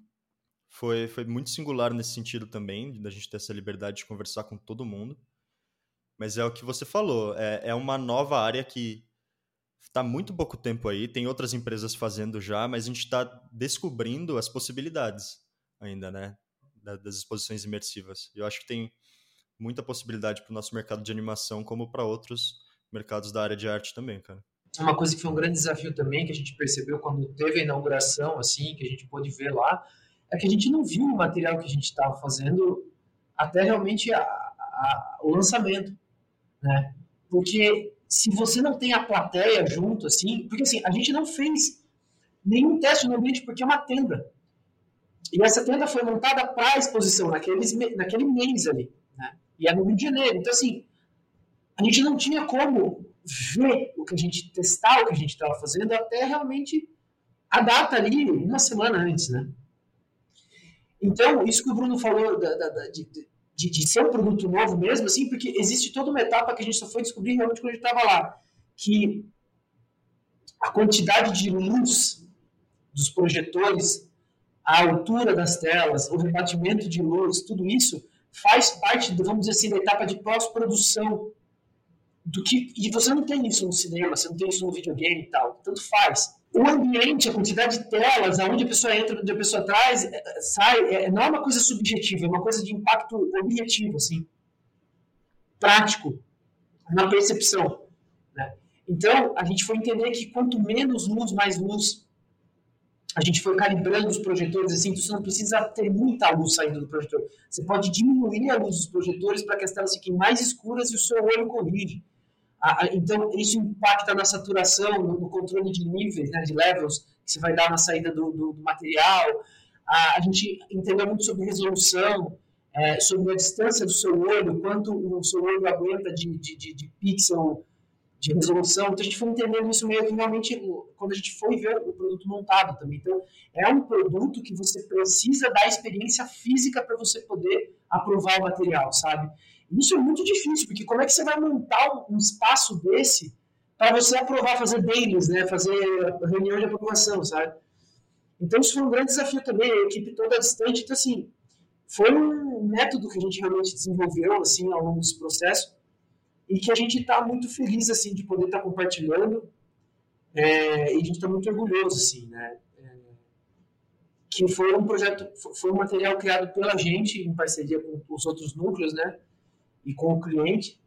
foi, foi muito singular nesse sentido também, da gente ter essa liberdade de conversar com todo mundo. Mas é o que você falou, é, é uma nova área que está muito pouco tempo aí, tem outras empresas fazendo já, mas a gente está descobrindo as possibilidades ainda, né? Das exposições imersivas. Eu acho que tem muita possibilidade para o nosso mercado de animação, como para outros mercados da área de arte também, cara. Uma coisa que foi um grande desafio também, que a gente percebeu quando teve a inauguração, assim, que a gente pôde ver lá, é que a gente não viu o material que a gente estava fazendo até realmente a, a, o lançamento, né? Porque se você não tem a plateia junto, assim, porque assim, a gente não fez nenhum teste no ambiente porque é uma tenda. E essa tenda foi montada para a exposição, naqueles, naquele mês ali. Né? E é no Rio de Janeiro. Então, assim, a gente não tinha como ver o que a gente, testar o que a gente estava fazendo até realmente a data ali, uma semana antes, né? Então, isso que o Bruno falou da, da, da, de, de, de, ser um produto novo mesmo, assim, porque existe toda uma etapa que a gente só foi descobrir realmente quando a gente estava lá, que a quantidade de luz dos projetores a altura das telas, o rebatimento de luz, tudo isso faz parte, vamos dizer assim, da etapa de pós-produção do que e você não tem isso no cinema, você não tem isso no videogame e tal, tanto faz. O ambiente, a quantidade de telas, aonde a pessoa entra, onde a pessoa traz, é, é, sai, é, não é uma coisa subjetiva, é uma coisa de impacto objetivo, assim, prático, na percepção. Né? Então, a gente foi entender que quanto menos luz, mais luz a gente foi calibrando os projetores assim, então você não precisa ter muita luz saindo do projetor. Você pode diminuir a luz dos projetores para que as telas fiquem mais escuras e o seu olho corrige. Então, isso impacta na saturação, no controle de níveis, né, de levels, que você vai dar na saída do, do, do material. A, gente entendeu muito sobre resolução, é, sobre a distância do seu olho, quanto o seu olho aguenta de, de, de, de pixel de resolução. Então a gente foi entendendo isso meio que realmente quando a gente foi ver o produto montado também. Então é um produto que você precisa da experiência física para você poder aprovar o material, sabe? Isso é muito difícil, porque como é que você vai montar um espaço desse para você aprovar, fazer dailies, né? Fazer reunião de aprovação, sabe? Então isso foi um grande desafio também, a equipe toda distante. Então assim, foi um método que a gente realmente desenvolveu assim ao longo desse processo e que a gente está muito feliz assim de poder estar tá compartilhando é, e a gente está muito orgulhoso assim, né? É, que foi um projeto, foi um material criado pela gente em parceria com os outros núcleos, né? E com o cliente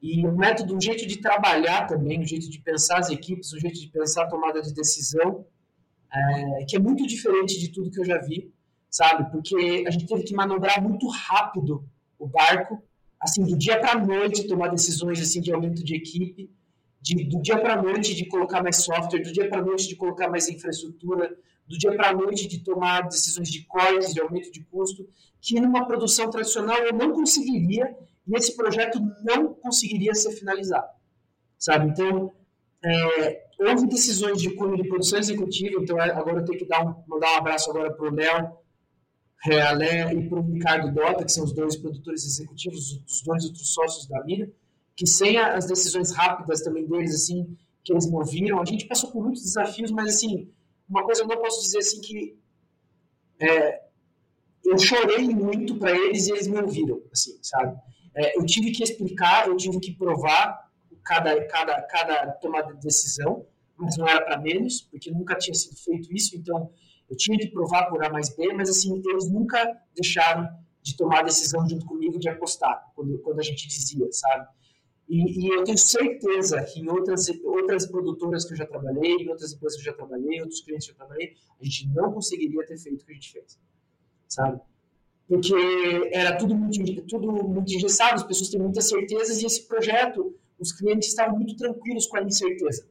e um método, um jeito de trabalhar também, um jeito de pensar as equipes, um jeito de pensar a tomada de decisão, é, que é muito diferente de tudo que eu já vi, sabe? Porque a gente teve que manobrar muito rápido o barco assim, do dia para a noite, tomar decisões assim de aumento de equipe, de, do dia para a noite de colocar mais software, do dia para a noite de colocar mais infraestrutura, do dia para a noite de tomar decisões de cortes, de aumento de custo, que numa produção tradicional eu não conseguiria e esse projeto não conseguiria ser finalizado, sabe? Então, é, houve decisões de cunho de produção executiva, então é, agora eu tenho que dar um, mandar um abraço agora para o Léo Realé e para o Ricardo Dota, que são os dois produtores executivos, os dois outros sócios da Mira, que sem as decisões rápidas também deles, assim, que eles moviram, a gente passou por muitos desafios, mas, assim, uma coisa eu não posso dizer, assim, que é, eu chorei muito para eles e eles me ouviram, assim, sabe? É, eu tive que explicar, eu tive que provar cada, cada, cada tomada de decisão, mas não era para menos, porque nunca tinha sido feito isso, então eu tinha que provar por A mais B, mas assim, eles nunca deixaram de tomar a decisão junto comigo de apostar, quando, quando a gente dizia, sabe? E, e, eu tenho certeza que em outras, outras produtoras que eu já trabalhei, em outras empresas que eu já trabalhei, outros clientes que eu trabalhei, a gente não conseguiria ter feito o que a gente fez, sabe? Porque era tudo muito, tudo muito engessado, as pessoas têm muitas certezas e esse projeto, os clientes estavam muito tranquilos com a incerteza,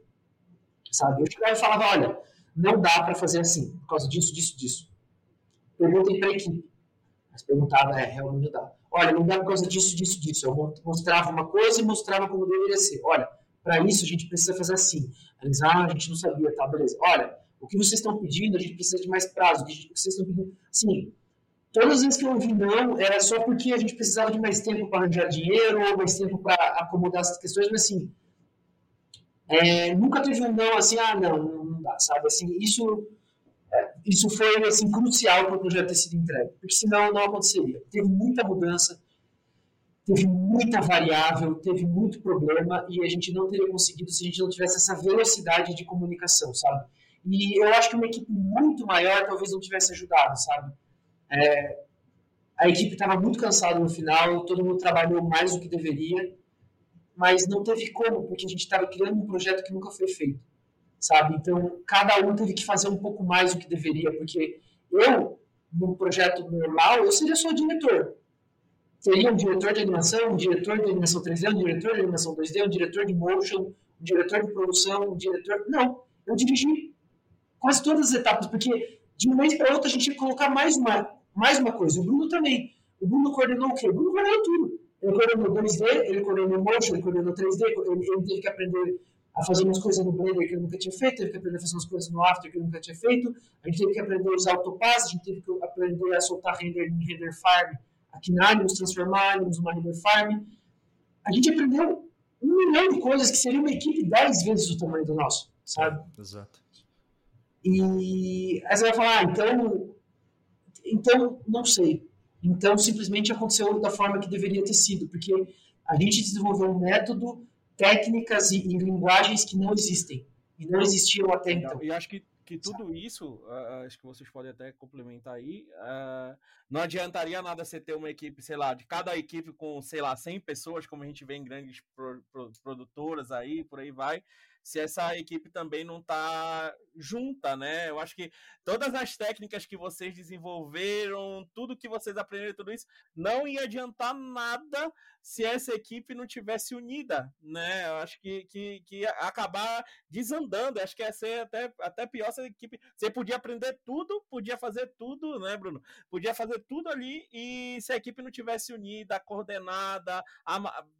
sabe? Eu chegava e falava, olha, não dá para fazer assim, por causa disso, disso, disso. Perguntem para a equipe. Mas perguntava, é, realmente dá. Olha, não dá por causa disso, disso, disso. Eu mostrava uma coisa e mostrava como deveria ser. Olha, para isso a gente precisa fazer assim. Eles, ah, a gente não sabia, tá, beleza. Olha, o que vocês estão pedindo, a gente precisa de mais prazo. O que vocês estão pedindo, assim, todas as vezes que eu ouvi não, era só porque a gente precisava de mais tempo para arranjar dinheiro, ou mais tempo para acomodar essas questões, mas assim, é, nunca teve um não assim, ah, não, sabe? Assim, isso, é, isso foi assim, crucial para o projeto ter sido entregue, porque senão não aconteceria. Teve muita mudança, teve muita variável, teve muito problema e a gente não teria conseguido se a gente não tivesse essa velocidade de comunicação, sabe? E eu acho que uma equipe muito maior talvez não tivesse ajudado, sabe? É, a equipe estava muito cansada no final, todo mundo trabalhou mais do que deveria mas não teve como, porque a gente estava criando um projeto que nunca foi feito, sabe? Então, cada um teve que fazer um pouco mais do que deveria, porque eu, num projeto normal, eu seria só diretor. Teria um diretor de animação, um diretor de animação 3D, um diretor de animação 2D, um diretor de motion, um diretor de produção, um diretor... Não, eu dirigi quase todas as etapas, porque de um mês para outro a gente que colocar mais uma, mais uma coisa. O Bruno também. O Bruno coordenou o quê? O Bruno coordenou tudo. Ele coordenou 2D, ele coordenou Motion, ele coordenou 3D, ele, ele teve que aprender a fazer umas coisas no Blender que ele nunca tinha feito, teve que aprender a fazer umas coisas no After que ele nunca tinha feito, a gente teve que aprender a usar autopass, a gente teve que aprender a soltar render em render farm aqui na Animus, transformar Animus numa render farm. A gente aprendeu um milhão de coisas que seria uma equipe dez vezes o tamanho do nosso, sabe? Exato. E aí você vai falar, ah, então, então, não sei. Então, simplesmente aconteceu da forma que deveria ter sido, porque a gente desenvolveu um método, técnicas e, e linguagens que não existem e não existiam até então. E acho que, que tudo isso, uh, acho que vocês podem até complementar aí, uh, não adiantaria nada você ter uma equipe, sei lá, de cada equipe com, sei lá, 100 pessoas, como a gente vê em grandes pro, pro, produtoras aí, por aí vai, se essa equipe também não está junta, né? Eu acho que todas as técnicas que vocês desenvolveram, tudo que vocês aprenderam, tudo isso, não ia adiantar nada se essa equipe não tivesse unida, né? Eu acho que, que, que acabar desandando. Eu acho que ia ser até, até pior se a equipe. Você podia aprender tudo, podia fazer tudo, né, Bruno? Podia fazer tudo ali e se a equipe não tivesse unida, coordenada,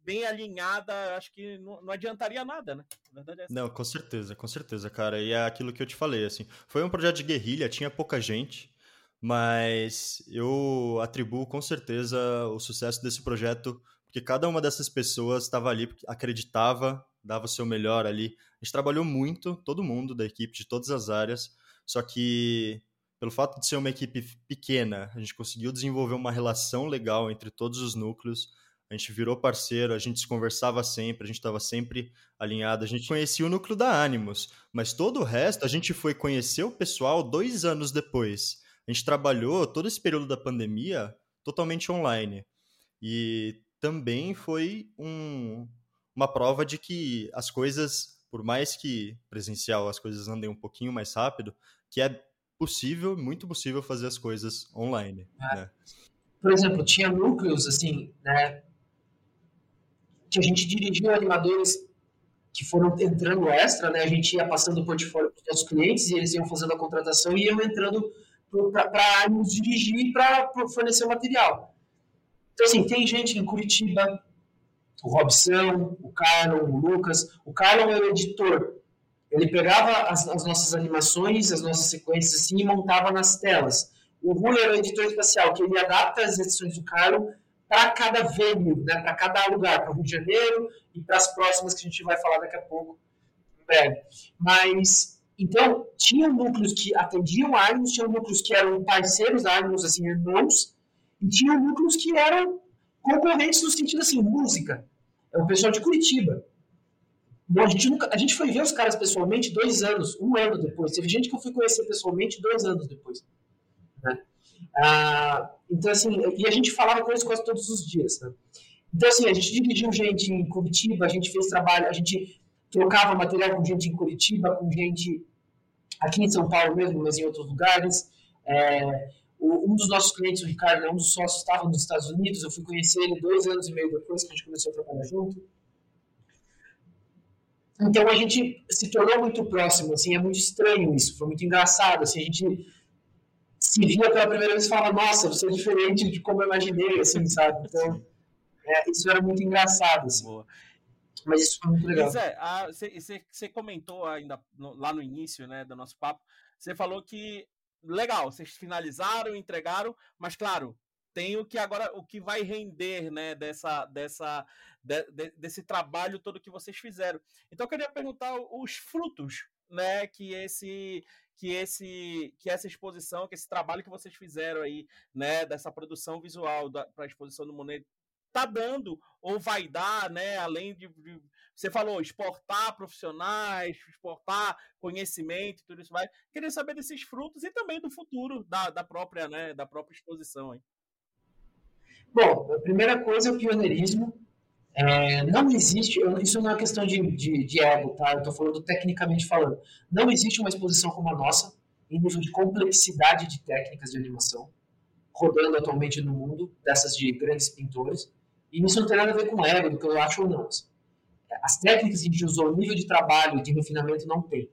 bem alinhada, acho que não, não adiantaria nada, né? É não, com certeza, com certeza, cara. E é aquilo que eu te falei, assim. Foi um projeto de guerrilha, tinha pouca gente mas eu atribuo com certeza o sucesso desse projeto porque cada uma dessas pessoas estava ali, acreditava, dava o seu melhor ali. A gente trabalhou muito, todo mundo da equipe, de todas as áreas, só que pelo fato de ser uma equipe pequena, a gente conseguiu desenvolver uma relação legal entre todos os núcleos. A gente virou parceiro, a gente se conversava sempre, a gente estava sempre alinhado. A gente conhecia o núcleo da Animus, mas todo o resto a gente foi conhecer o pessoal dois anos depois. A gente trabalhou todo esse período da pandemia totalmente online. E também foi um, uma prova de que as coisas, por mais que presencial as coisas andem um pouquinho mais rápido, que é possível, muito possível fazer as coisas online. É. Né? Por exemplo, tinha núcleos assim, né, que a gente dirigiu animadores que foram entrando extra, né? A gente ia passando o portfólio para os nossos clientes e eles iam fazendo a contratação e iam entrando para nos dirigir para fornecer o material. Então, assim, tem gente em Curitiba, o Robson, o Carlon, o Lucas. O Carlon é o editor. Ele pegava as, as, nossas animações, as nossas sequências assim, e montava nas telas. O Rui era o editor espacial, que ele adapta as edições do Carlon para cada venue, né, para cada lugar, para o Rio de Janeiro e para as próximas que a gente vai falar daqui a pouco, em breve. Mas, então, tinham núcleos que atendiam Argos, tinham núcleos que eram parceiros Argos, assim, irmãos, e tinham núcleos que eram concorrentes no sentido, assim, música. É o pessoal de Curitiba. A gente, nunca, a gente foi ver os caras pessoalmente dois anos, um ano depois. Teve gente que eu fui conhecer pessoalmente dois anos depois. Né? Ah, então, assim, e a gente falava com eles quase todos os dias. Né? Então, assim, a gente dirigiu gente em Curitiba, a gente fez trabalho, a gente trocava material com gente em Curitiba, com gente aqui em São Paulo mesmo, mas em outros lugares. É, um dos nossos clientes, o Ricardo, é um dos sócios, estava nos Estados Unidos, eu fui conhecer ele dois anos e meio depois que a gente começou a trabalhar junto. Então a gente se tornou muito próximo, assim, é muito estranho isso, foi muito engraçado, assim, a gente se via pela primeira vez e falava, nossa, você é diferente de como eu imaginei, assim, sabe? Então, é, isso era muito engraçado, assim. Boa. Mas isso foi muito legal. Você comentou ainda no, lá no início, né, do nosso papo, você falou que, legal, vocês finalizaram, entregaram, mas claro, tem o que agora, o que vai render, né, dessa, dessa, de, de, desse trabalho todo que vocês fizeram. Então eu queria perguntar os frutos, né, que esse que esse que essa exposição, que esse trabalho que vocês fizeram aí, né, dessa produção visual para a exposição do Monet tá dando ou vai dar, né, além de, de, você falou exportar profissionais, exportar conhecimento, tudo isso vai. Queria saber desses frutos e também do futuro da, da própria, né, da própria exposição aí. Bom, a primeira coisa é o pioneirismo. É, não existe, isso não é questão de, de, de ego, tá? Eu estou falando tecnicamente falando. Não existe uma exposição como a nossa, em nível de complexidade de técnicas de animação, rodando atualmente no mundo, dessas de grandes pintores. E isso não tem nada a ver com ego, do que eu acho ou não. As técnicas que a gente usou, o nível de trabalho, de refinamento, não tem.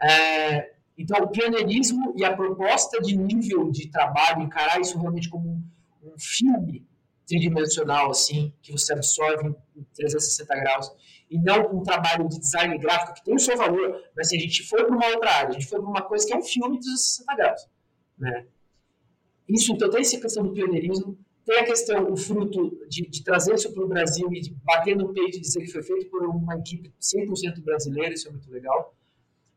É, então, o pioneirismo e a proposta de nível de trabalho, encarar isso realmente como um, filme tridimensional, assim, que você absorve em 360 graus, e não um trabalho de design gráfico que tem o seu valor, mas assim, a gente foi para uma outra área, a gente foi para uma coisa que é um filme de 360 graus, né? Isso, então, tem essa questão do pioneirismo, tem a questão, o fruto de, de trazer isso para o Brasil e de bater no peito e dizer que foi feito por uma equipe 100% brasileira, isso é muito legal.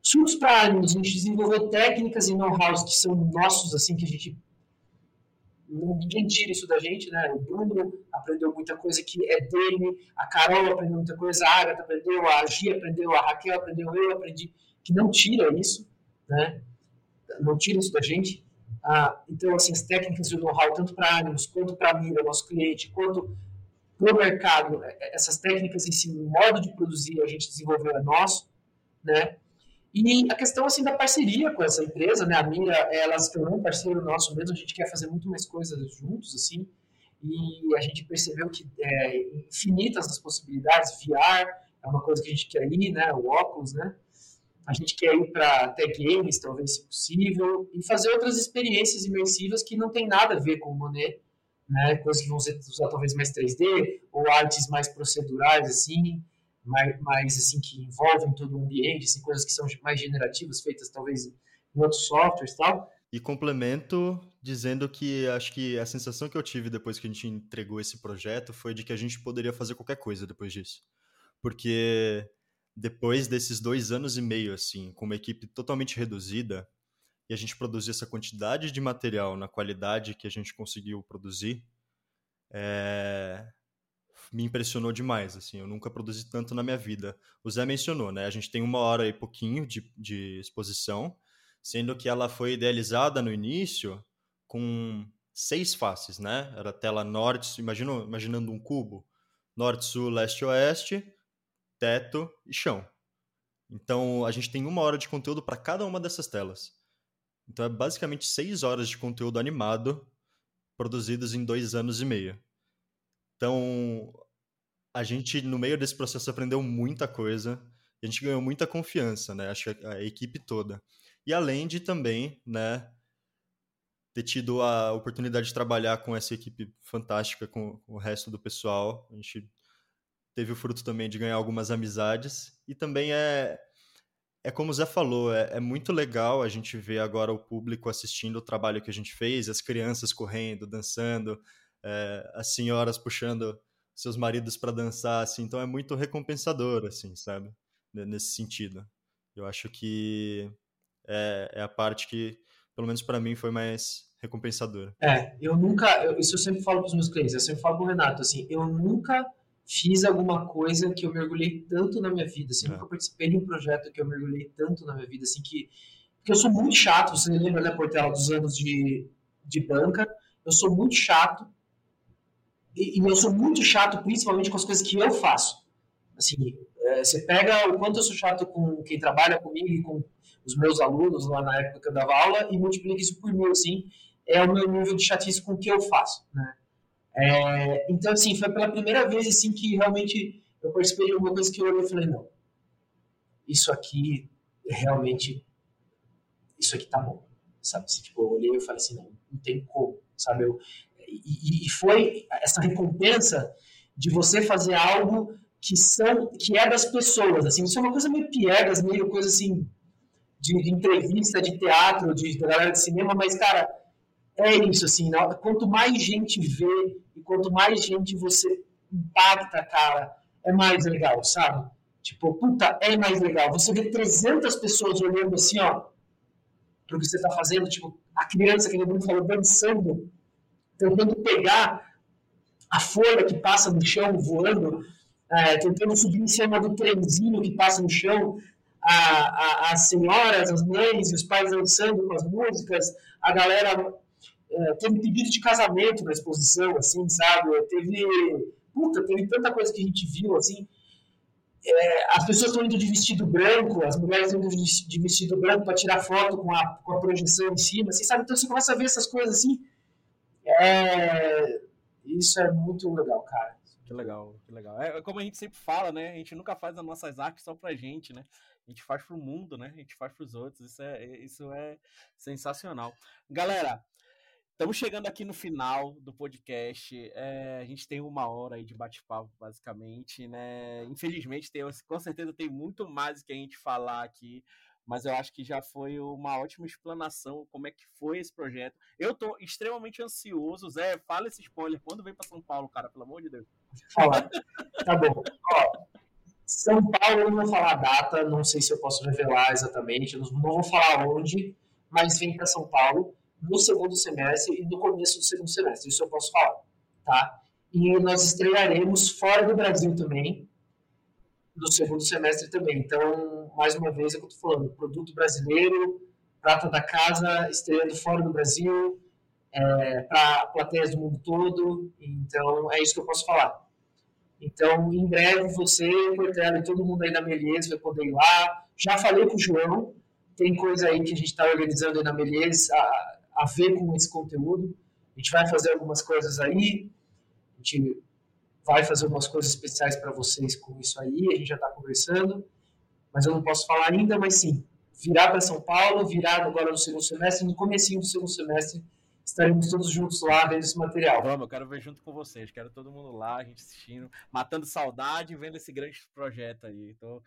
Surtos para ânimos, a gente desenvolveu técnicas e know-hows que são nossos, assim, que a gente ninguém tira isso da gente, né? O Bruno aprendeu muita coisa que é dele, a Carol aprendeu muita coisa, a Agatha aprendeu, a Gia aprendeu, a Raquel aprendeu, eu aprendi, que não tira isso, né? Não tira isso da gente. Ah, então, assim, as técnicas e o know-how, tanto para ânimos, quanto para a mira, nosso cliente, quanto para o mercado, é, é, essas técnicas em si, o modo de produzir, a gente desenvolveu é nosso, né? E a questão assim da parceria com essa empresa, né? A Mira, ela se tornou um parceiro nosso mesmo, a gente quer fazer muito mais coisas juntos, assim. E a gente percebeu que é infinitas as possibilidades, VR é uma coisa que a gente quer ir, né? O óculos, né? A gente quer ir para até games, talvez, se possível, e fazer outras experiências imersivas que não tem nada a ver com o Monet, né? Coisas que vão usar talvez mais 3D, ou artes mais procedurais, assim mais, mais assim, que envolvem todo o ambiente, assim, coisas que são mais generativas, feitas talvez em outros softwares tal. E complemento dizendo que acho que a sensação que eu tive depois que a gente entregou esse projeto foi de que a gente poderia fazer qualquer coisa depois disso. Porque depois desses dois anos e meio, assim, com uma equipe totalmente reduzida, e a gente produzir essa quantidade de material na qualidade que a gente conseguiu produzir, é me impressionou demais, assim, eu nunca produzi tanto na minha vida. O Zé mencionou, né, a gente tem uma hora e pouquinho de, de exposição, sendo que ela foi idealizada no início com seis faces, né, era tela norte, imagina, imaginando um cubo, norte, sul, leste, oeste, teto e chão. Então, a gente tem uma hora de conteúdo para cada uma dessas telas. Então, é basicamente seis horas de conteúdo animado produzidos em dois anos e meio. Então, a gente, no meio desse processo, aprendeu muita coisa. A gente ganhou muita confiança, né? Acho que a, equipe toda. E além de também, né, ter tido a oportunidade de trabalhar com essa equipe fantástica, com o resto do pessoal. A gente teve o fruto também de ganhar algumas amizades. E também é, é como o Zé falou, é, é, muito legal a gente ver agora o público assistindo o trabalho que a gente fez, as crianças correndo, dançando, é, as senhoras puxando seus maridos para dançar, assim. Então é muito recompensador, assim, sabe? Nesse sentido. Eu acho que é, é a parte que, pelo menos para mim, foi mais recompensadora. É, eu nunca, eu, isso eu sempre falo para os meus clientes, eu sempre falo para o Renato, assim, eu nunca fiz alguma coisa que eu mergulhei tanto na minha vida, assim, é. nunca participei de um projeto que eu mergulhei tanto na minha vida, assim, que, porque eu sou muito chato, você lembra, né, Portela, dos anos de, de banca, eu sou muito chato, e, e eu sou muito chato principalmente com as coisas que eu faço, assim, é, você pega o quanto eu sou chato com quem trabalha comigo e com os meus alunos lá na época que eu dava aula e multiplica isso por mil, assim, é o meu nível de chatice com o que eu faço, né? É, então, assim, foi pela primeira vez, assim, que realmente eu percebi de alguma coisa que eu olhei e falei, não, isso aqui realmente, isso aqui tá bom, sabe? Assim, tipo, eu olhei e falei assim, não, não tem como, sabe? Eu, e, e foi essa recompensa de você fazer algo que são que é das pessoas, assim, isso é uma coisa meio piegas, meio coisa assim de, de entrevista, de teatro, de, de galera de cinema, mas cara, é isso, assim, quanto mais gente vê e quanto mais gente você impacta, cara, é mais legal, sabe? Tipo, puta, é mais legal. Você vê 300 pessoas olhando assim, ó, pro que você tá fazendo, tipo, a criança, que o Bruno falou, dançando, tentando pegar a folha que passa no chão, voando, é, tentando subir em cima do trenzinho que passa no chão, a, a, as senhoras, as mães e os pais dançando com as músicas, a galera é, teve pedido de casamento na exposição, assim, sabe? Teve, puta, teve tanta coisa que a gente viu, assim. É, as pessoas estão indo de vestido branco, as mulheres estão indo de vestido branco para tirar foto com a, com a projeção em cima, assim, sabe? Então você começa a ver essas coisas assim. É, isso é muito legal, cara. Que legal, que legal. É como a gente sempre fala, né? A gente nunca faz as nossas artes só pra gente, né? A gente faz pro mundo, né? A gente faz pros outros. Isso é, isso é sensacional. Galera, Estamos chegando aqui no final do podcast. É, a gente tem uma hora aí de bate-papo, basicamente, né? Infelizmente, tem, com certeza tem muito mais que a gente falar aqui, mas eu acho que já foi uma ótima explanação como é que foi esse projeto. Eu tô extremamente ansioso. Zé, fala esse spoiler. Quando vem para São Paulo, cara, pelo amor de Deus? Fala. tá bom. Ó, São Paulo, eu não vou falar a data, não sei se eu posso revelar exatamente, não vou falar onde, mas vem para São Paulo no segundo semestre e no começo do segundo semestre, isso eu posso falar, tá? E nós estrearemos fora do Brasil também, no segundo semestre também. Então, mais uma vez, é o que eu estou falando, produto brasileiro, prata da casa, estreando fora do Brasil, é, para plateias do mundo todo. Então, é isso que eu posso falar. Então, em breve, você, Portela e todo mundo aí da Melies vai poder ir lá. Já falei com o João, tem coisa aí que a gente está organizando aí na Melies, a ver com esse conteúdo. A gente vai fazer algumas coisas aí, a gente vai fazer algumas coisas especiais para vocês com isso aí, a gente já está conversando, mas eu não posso falar ainda, mas sim, virar para São Paulo, virar agora no segundo semestre, no comecinho do segundo semestre, estaremos todos juntos lá vendo esse material. Vamos, eu quero ver junto com vocês, quero todo mundo lá, a gente assistindo, matando saudade vendo esse grande projeto aí. Então,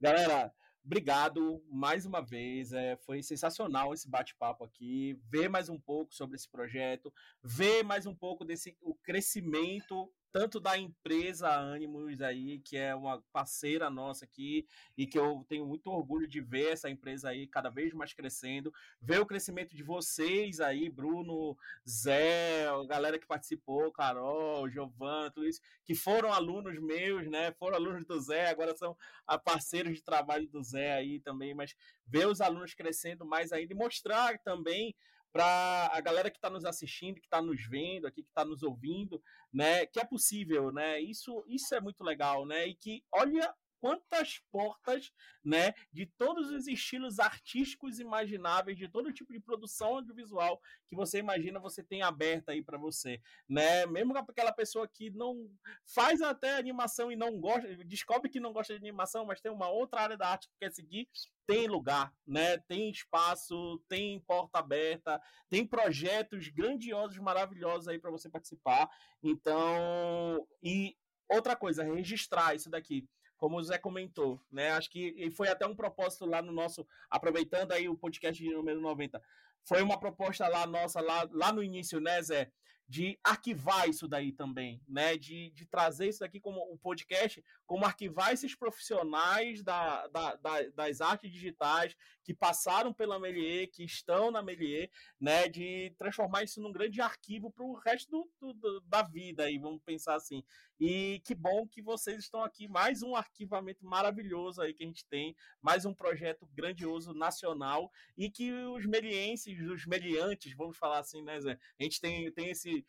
galera, Obrigado mais uma vez, é, foi sensacional esse bate-papo aqui, ver mais um pouco sobre esse projeto, ver mais um pouco desse o crescimento tanto da empresa Animus aí, que é uma parceira nossa aqui, e que eu tenho muito orgulho de ver essa empresa aí cada vez mais crescendo, ver o crescimento de vocês aí, Bruno, Zé, a galera que participou, Carol, Giovanni, tudo isso, que foram alunos meus, né? Foram alunos do Zé, agora são parceiros de trabalho do Zé aí também, mas ver os alunos crescendo mais ainda e mostrar também para a galera que está nos assistindo, que está nos vendo aqui, que está nos ouvindo, né, que é possível, né? Isso, isso é muito legal, né? E que olha quantas portas, né, de todos os estilos artísticos imagináveis, de todo tipo de produção audiovisual que você imagina, você tem aberta aí para você, né? Mesmo aquela pessoa que não faz até animação e não gosta, descobre que não gosta de animação, mas tem uma outra área da arte que quer seguir, tem lugar, né? Tem espaço, tem porta aberta, tem projetos grandiosos, maravilhosos aí para você participar. Então, e outra coisa, registrar isso daqui como o Zé comentou, né? Acho que foi até um propósito lá no nosso, aproveitando aí o podcast de número 90, foi uma proposta lá nossa, lá, lá no início, né, Zé? de arquivar isso daí também, né? De, de trazer isso daqui como o podcast, como arquivar esses profissionais da, da, da, das artes digitais que passaram pela Melier, que estão na Melier, né? De transformar isso num grande arquivo para o resto do, do, da vida, aí, vamos pensar assim. E que bom que vocês estão aqui, mais um arquivamento maravilhoso aí que a gente tem, mais um projeto grandioso nacional e que os melienses, os meliantes, vamos falar assim, né, Zé? A gente tem, tem esse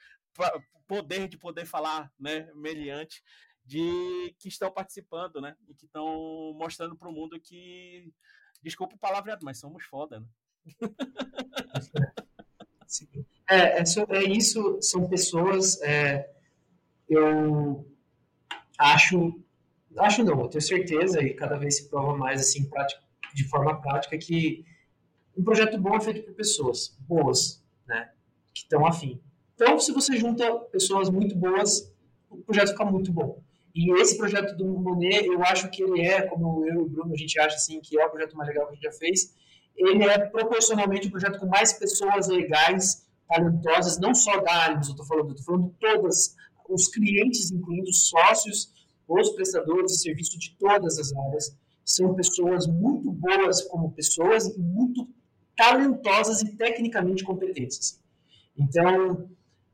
poder de poder falar, né, meliante, de que estão participando, né, e que estão mostrando para o mundo que, desculpa o palavreado, mas somos foda, né? É, é, é, isso, são pessoas, é, eu acho, acho não, eu tenho certeza, e cada vez se prova mais, assim, prática, de forma prática, que um projeto bom é feito por pessoas boas, né, que estão afim. Então, se você junta pessoas muito boas, o projeto fica muito bom. E esse projeto do Monet, eu acho que ele é, como eu e o Bruno, a gente acha assim, que é o projeto mais legal que a gente já fez, ele é proporcionalmente o projeto com mais pessoas legais, talentosas, não só da Animus, eu estou falando, eu estou falando todas, os clientes, incluindo os sócios, os prestadores de serviço de todas as áreas, são pessoas muito boas como pessoas e muito talentosas e tecnicamente competentes. Então,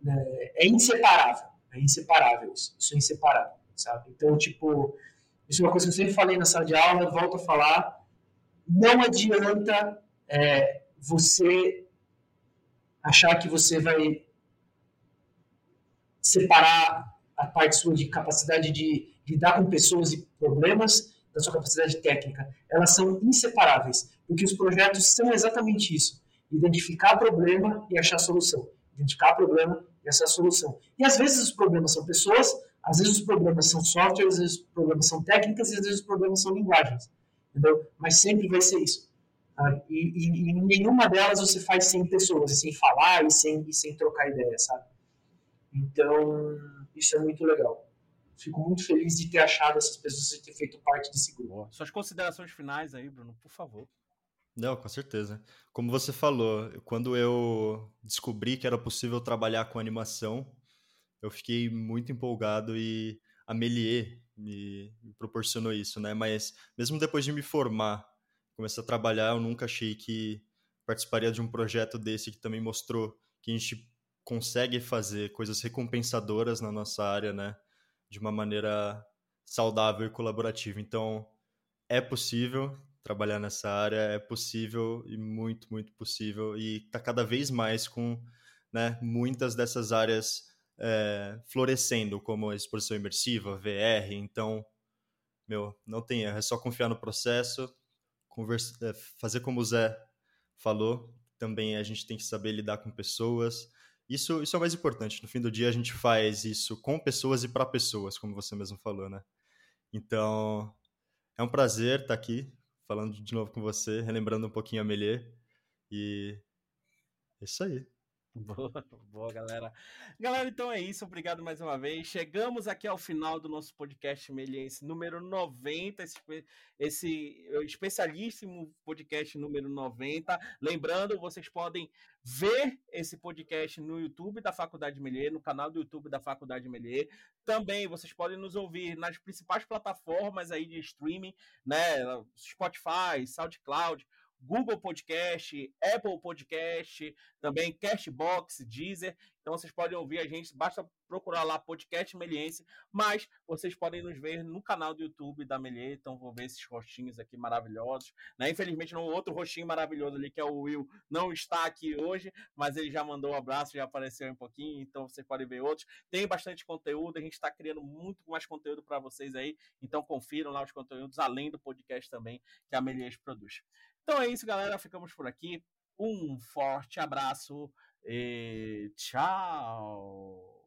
é, é inseparável. É inseparável isso. Isso é inseparável, sabe? Então, tipo, isso é uma coisa que eu sempre falei na sala de aula, volto a falar. Não adianta é, você achar que você vai separar a parte sua de capacidade de lidar com pessoas e problemas da sua capacidade técnica. Elas são inseparáveis, porque os projetos são exatamente isso: identificar problema e achar solução. Identificar problema essa é a solução. E às vezes os problemas são pessoas, às vezes os problemas são softwares, às vezes os problemas são técnicas e às vezes os problemas são linguagens. Entendeu? Mas sempre vai ser isso. Tá? E, e, e, nenhuma delas você faz sem pessoas, e sem falar e sem, e sem trocar ideias, sabe? Então, isso é muito legal. Fico muito feliz de ter achado essas pessoas e ter feito parte desse grupo. Suas considerações finais aí, Bruno, por favor. Não, com certeza. Como você falou, quando eu descobri que era possível trabalhar com animação, eu fiquei muito empolgado e a Melier me, me proporcionou isso, né? Mas mesmo depois de me formar, começar a trabalhar, eu nunca achei que participaria de um projeto desse que também mostrou que a gente consegue fazer coisas recompensadoras na nossa área, né? De uma maneira saudável e colaborativa. Então, é possível, trabalhar nessa área é possível e muito, muito possível e está cada vez mais com né, muitas dessas áreas é, florescendo, como a exposição imersiva, VR. Então, meu, não tem erro, é só confiar no processo, conversa, é, fazer como o Zé falou. Também a gente tem que saber lidar com pessoas. Isso, isso é o mais importante. No fim do dia, a gente faz isso com pessoas e para pessoas, como você mesmo falou, né? Então, é um prazer estar aqui falando de novo com você, relembrando um pouquinho a Melier. E é isso aí. Boa, boa, galera. Galera, então é isso. Obrigado mais uma vez. Chegamos aqui ao final do nosso podcast Meliense número 90, esse, esse especialíssimo podcast número 90. Lembrando, vocês podem ver esse podcast no YouTube da Faculdade Melier, no canal do YouTube da Faculdade Melier. Também vocês podem nos ouvir nas principais plataformas aí de streaming, né? Spotify, SoundCloud, Google Podcast, Apple Podcast, também Cashbox, Deezer. Então vocês podem ouvir a gente, basta procurar lá podcast Meliense, mas vocês podem nos ver no canal do YouTube da Melier, então vou ver esses rostinhos aqui maravilhosos, né? Infelizmente, no outro rostinho maravilhoso ali, que é o Will, não está aqui hoje, mas ele já mandou um abraço, já apareceu um pouquinho, então vocês podem ver outros. Tem bastante conteúdo, a gente está criando muito mais conteúdo para vocês aí, então confiram lá os conteúdos, além do podcast também que a Melier produz. Então é isso, galera, ficamos por aqui. Um forte abraço e tchau!